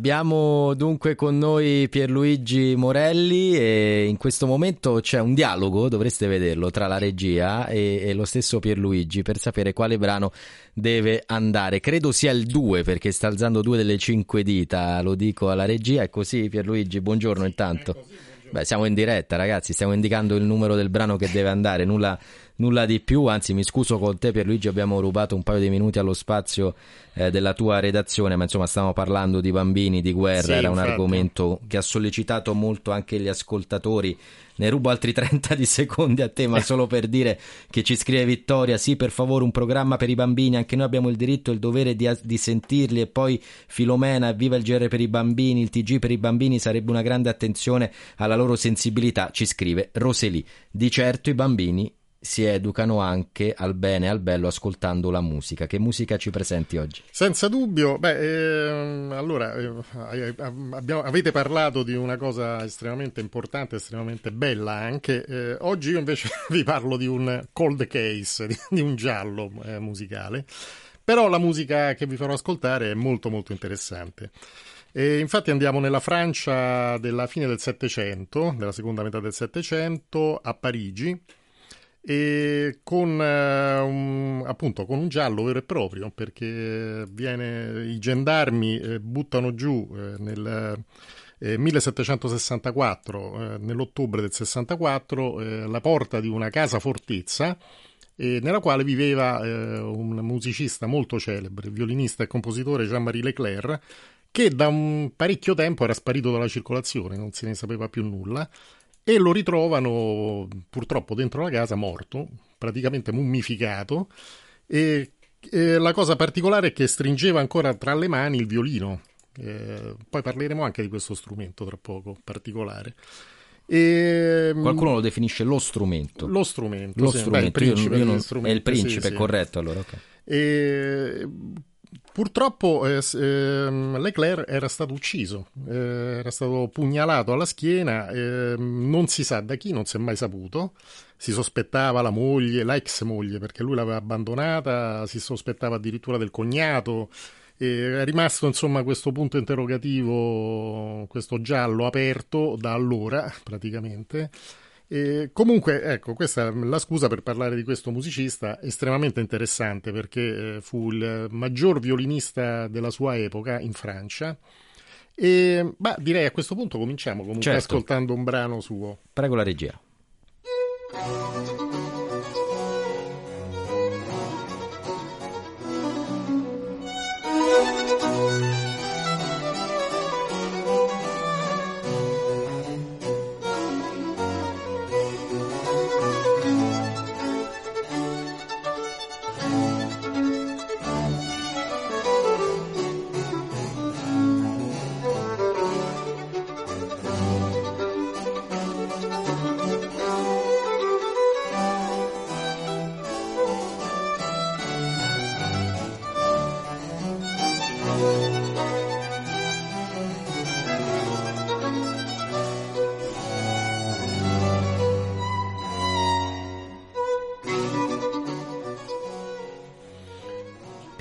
Abbiamo dunque con noi Pierluigi Morelli e in questo momento c'è un dialogo, dovreste vederlo, tra la regia e, e, lo stesso Pierluigi per sapere quale brano deve andare. Credo sia il 2 perché sta alzando due delle cinque dita, lo dico alla regia. È così Pierluigi, buongiorno intanto. Beh, siamo in diretta ragazzi, stiamo indicando il numero del brano che deve andare, nulla nulla di più, anzi mi scuso con te Pierluigi, abbiamo rubato un paio di minuti allo spazio eh, della tua redazione, ma insomma stavamo parlando di bambini, di guerra, Sì, era un infatti. argomento che ha sollecitato molto anche gli ascoltatori. Ne rubo altri 30 di secondi a te, ma solo per dire che ci scrive Vittoria, sì per favore un programma per i bambini, anche noi abbiamo il diritto e il dovere di, di sentirli e poi Filomena, viva il GR per i bambini, il TG per i bambini, sarebbe una grande attenzione alla loro sensibilità, ci scrive Roseli. Di certo i bambini si educano anche al bene e al bello ascoltando la musica. Che musica ci presenti oggi? Senza dubbio, beh, ehm, allora eh, abbiamo- avete parlato di una cosa estremamente importante, estremamente bella anche. Eh, oggi io invece vi parlo di un cold case, di, di un giallo eh, musicale. Però la musica che vi farò ascoltare è molto molto interessante. E infatti andiamo nella Francia della fine del Settecento, della seconda metà del Settecento, a Parigi e con eh, un, appunto con un giallo vero e proprio perché viene, i gendarmi eh, buttano giù eh, nel eh, 1764 eh, nell'ottobre del 64 eh, la porta di una casa fortezza eh, nella quale viveva eh, un musicista molto celebre, violinista e compositore Jean-Marie Leclerc che da parecchio tempo era sparito dalla circolazione, non se ne sapeva più nulla e lo ritrovano purtroppo dentro la casa morto, praticamente mummificato e, e la cosa particolare è che stringeva ancora tra le mani il violino. Eh, poi parleremo anche di questo strumento tra poco, particolare. E, Qualcuno lo definisce lo strumento. Lo strumento, Lo sì. strumento. Beh, il Io- principe io non- degli strumenti, è il principe, sì, sì. corretto allora. ok. E purtroppo eh, ehm, Leclerc era stato ucciso, eh, era stato pugnalato alla schiena, ehm, non si sa da chi, non si è mai saputo. Si sospettava la moglie, la ex moglie, perché lui l'aveva abbandonata, si sospettava addirittura del cognato. È rimasto insomma questo punto interrogativo, questo giallo aperto da allora praticamente. E comunque, ecco, questa è la scusa per parlare di questo musicista estremamente interessante perché eh, fu il maggior violinista della sua epoca in Francia. E bah, direi a questo punto cominciamo comunque Certo. ascoltando un brano suo. Prego la regia.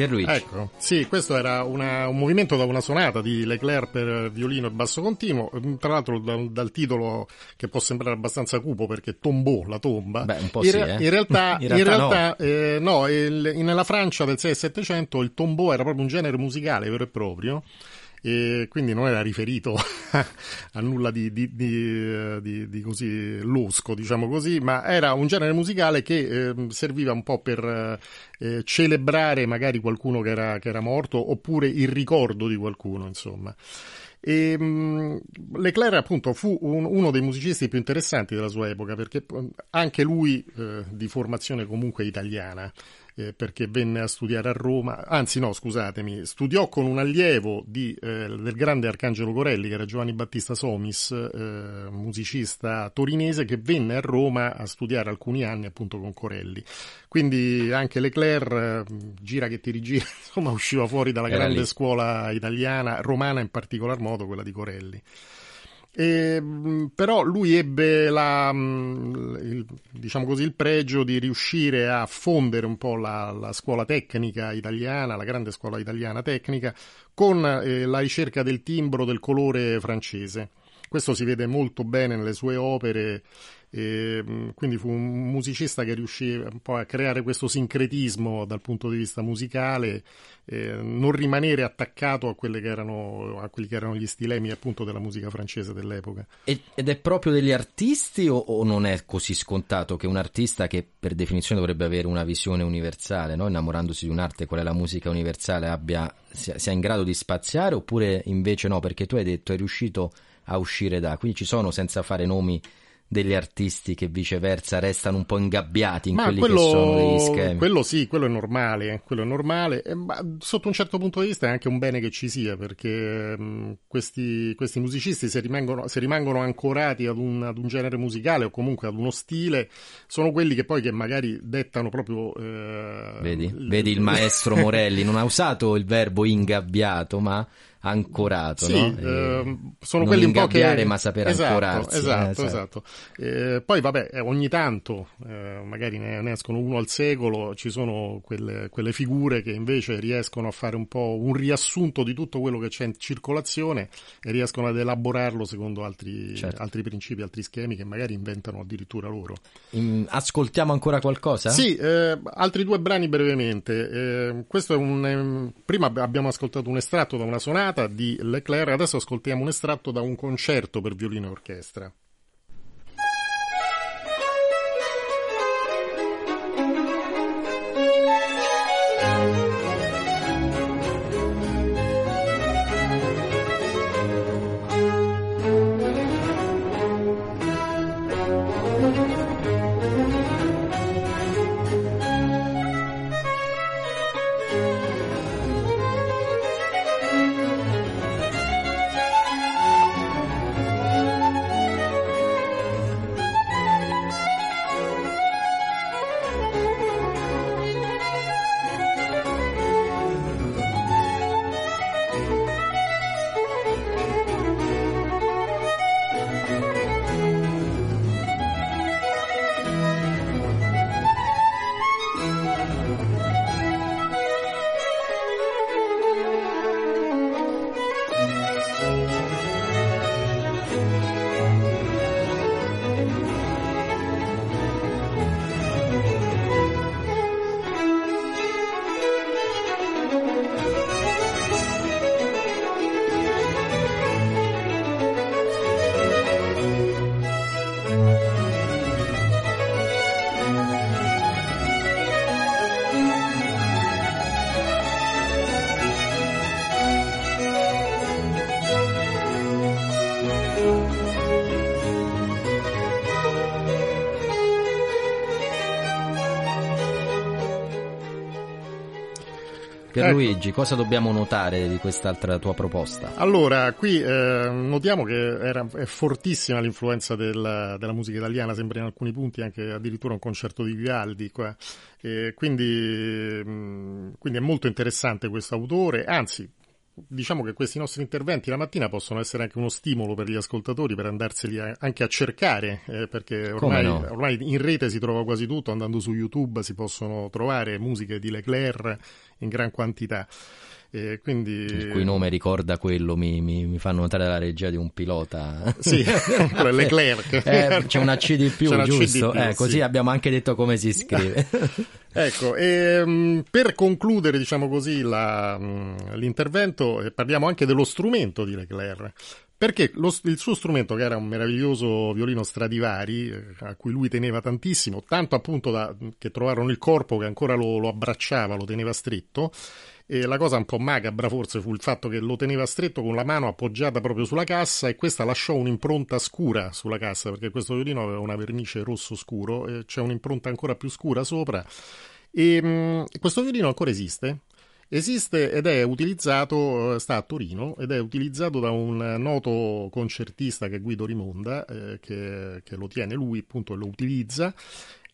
Pierluigi. Ecco, sì, questo era una- un movimento da una sonata di Leclerc per violino e basso continuo, tra l'altro dal, dal titolo che può sembrare abbastanza cupo perché tombò la tomba. Beh, un po' in, sì, eh. in realtà, In in realtà realtà, eh, no, il- nella Francia del 6 e 700 il tombò era proprio un genere musicale vero e proprio. E quindi non era riferito a nulla di, di- eh, di- di così losco, diciamo così, ma era un genere musicale che eh, serviva un po' per eh, eh, celebrare magari qualcuno che era, che era morto oppure il ricordo di qualcuno, insomma. E, mh, Leclerc appunto fu un- uno dei musicisti più interessanti della sua epoca perché eh, anche lui eh, di formazione comunque italiana eh, perché venne a studiare a Roma, anzi no, scusatemi, studiò con un allievo di, eh, del grande Arcangelo Corelli, che era Giovanni Battista Somis, eh, musicista torinese, che venne a Roma a studiare alcuni anni appunto con Corelli. Quindi anche Leclerc, eh, gira che ti rigira, insomma, usciva fuori dalla Era grande lì. scuola italiana, romana in particolar modo, quella di Corelli. E, mh, però lui ebbe la, mh, il, diciamo così, il pregio di riuscire a fondere un po' la, la scuola tecnica italiana, la grande scuola italiana tecnica, con eh, la ricerca del timbro del colore francese. Questo si vede molto bene nelle sue opere, e, mh, quindi fu un musicista che riuscì un po' a creare questo sincretismo dal punto di vista musicale, eh, non rimanere attaccato a, quelle che erano, a quelli che erano gli stilemi appunto della musica francese dell'epoca. Ed è proprio degli artisti o, o non è così scontato che un artista che per definizione dovrebbe avere una visione universale, no? innamorandosi di un'arte qual è la musica universale, abbia, sia, sia in grado di spaziare oppure invece no? Perché tu hai detto è riuscito a uscire da... Quindi ci sono, senza fare nomi, degli artisti che viceversa restano un po' ingabbiati in Ma quelli quello, che sono degli schemi. quello sì, quello è normale, eh, quello è normale, e, ma sotto un certo punto di vista è anche un bene che ci sia, perché mh, questi, questi musicisti se rimangono, se rimangono ancorati ad un, ad un genere musicale o comunque ad uno stile, sono quelli che poi che magari dettano proprio... eh, Vedi? l- Vedi il maestro Morelli, non ha usato il verbo ingabbiato, ma ancorato, Sì, no? ehm, sono non quelli un po' che ma saper esatto, ancorarsi. Esatto, eh, esatto. Eh, poi vabbè, eh, ogni tanto eh, magari ne, ne escono uno al secolo, ci sono quelle, quelle figure che invece riescono a fare un po' un riassunto di tutto quello che c'è in circolazione e riescono ad elaborarlo secondo altri, Certo. altri principi, altri schemi che magari inventano addirittura loro. In- ascoltiamo ancora qualcosa? Sì, eh, altri due brani brevemente. Eh, questo è un. ehm, prima ab- abbiamo ascoltato un estratto da una sonata di Leclerc, adesso ascoltiamo un estratto da un concerto per violino e orchestra. Pierluigi, cosa dobbiamo notare di quest'altra tua proposta? Allora, qui eh, notiamo che era, è fortissima l'influenza del- della musica italiana, sembra in alcuni punti anche addirittura un concerto di Vivaldi qua. E quindi, mh, quindi è molto interessante questo autore, anzi, diciamo che questi nostri interventi la mattina possono essere anche uno stimolo per gli ascoltatori per andarseli a- anche a cercare, eh, perché ormai, no? ormai in rete si trova quasi tutto, andando su YouTube si possono trovare musiche di Leclerc in gran quantità. E quindi... Il cui nome ricorda quello, mi, mi, mi fanno notare la regia di un pilota. Sì, Leclerc. Eh, c'è una C di più, C'è giusto? più, eh, così sì. abbiamo anche detto come si scrive. Ecco, ehm, per concludere, diciamo così, la, mh, l'intervento, eh, parliamo anche dello strumento di Leclerc. Perché lo- il suo strumento, che era un meraviglioso violino Stradivari, eh, a cui lui teneva tantissimo, tanto appunto da, che trovarono il corpo che ancora lo, lo abbracciava, lo teneva stretto, e la cosa un po' macabra forse fu il fatto che lo teneva stretto con la mano appoggiata proprio sulla cassa e questa lasciò un'impronta scura sulla cassa perché questo violino aveva una vernice rosso scuro e c'è un'impronta ancora più scura sopra E mh, questo violino ancora esiste? Esiste ed è utilizzato, eh, sta a Torino ed è utilizzato da un noto concertista che è Guido Rimonda, eh, che, che lo tiene lui, appunto, e lo utilizza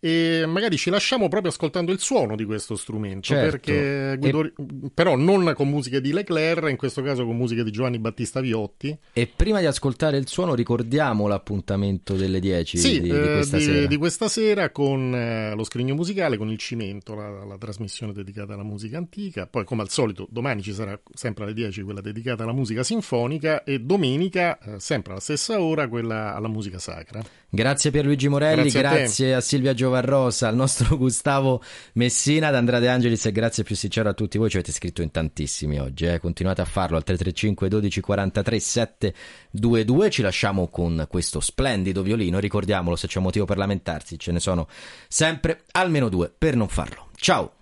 e magari ci lasciamo proprio ascoltando il suono di questo strumento Certo. perché Guido, E- però non con musiche di Leclerc in questo caso con musiche di Giovanni Battista Viotti E prima di ascoltare il suono ricordiamo l'appuntamento delle 10 sì, di, di eh, questa di- sera. di questa sera con eh, lo scrigno musicale con il Cimento la, la trasmissione dedicata alla musica antica poi come al solito domani ci sarà sempre alle 10 quella dedicata alla musica sinfonica e domenica eh, sempre alla stessa ora quella alla musica sacra Grazie Pierluigi Morelli, Grazie a grazie a, Silvia Giovarrosa, al nostro Gustavo Messina, ad Andrea De Angelis e grazie più sincero a tutti voi, ci avete scritto in tantissimi oggi, eh. continuate a farlo al 335 12 43 722, ci lasciamo con questo splendido violino, ricordiamolo se c'è motivo per lamentarsi, ce ne sono sempre almeno due per non farlo. Ciao!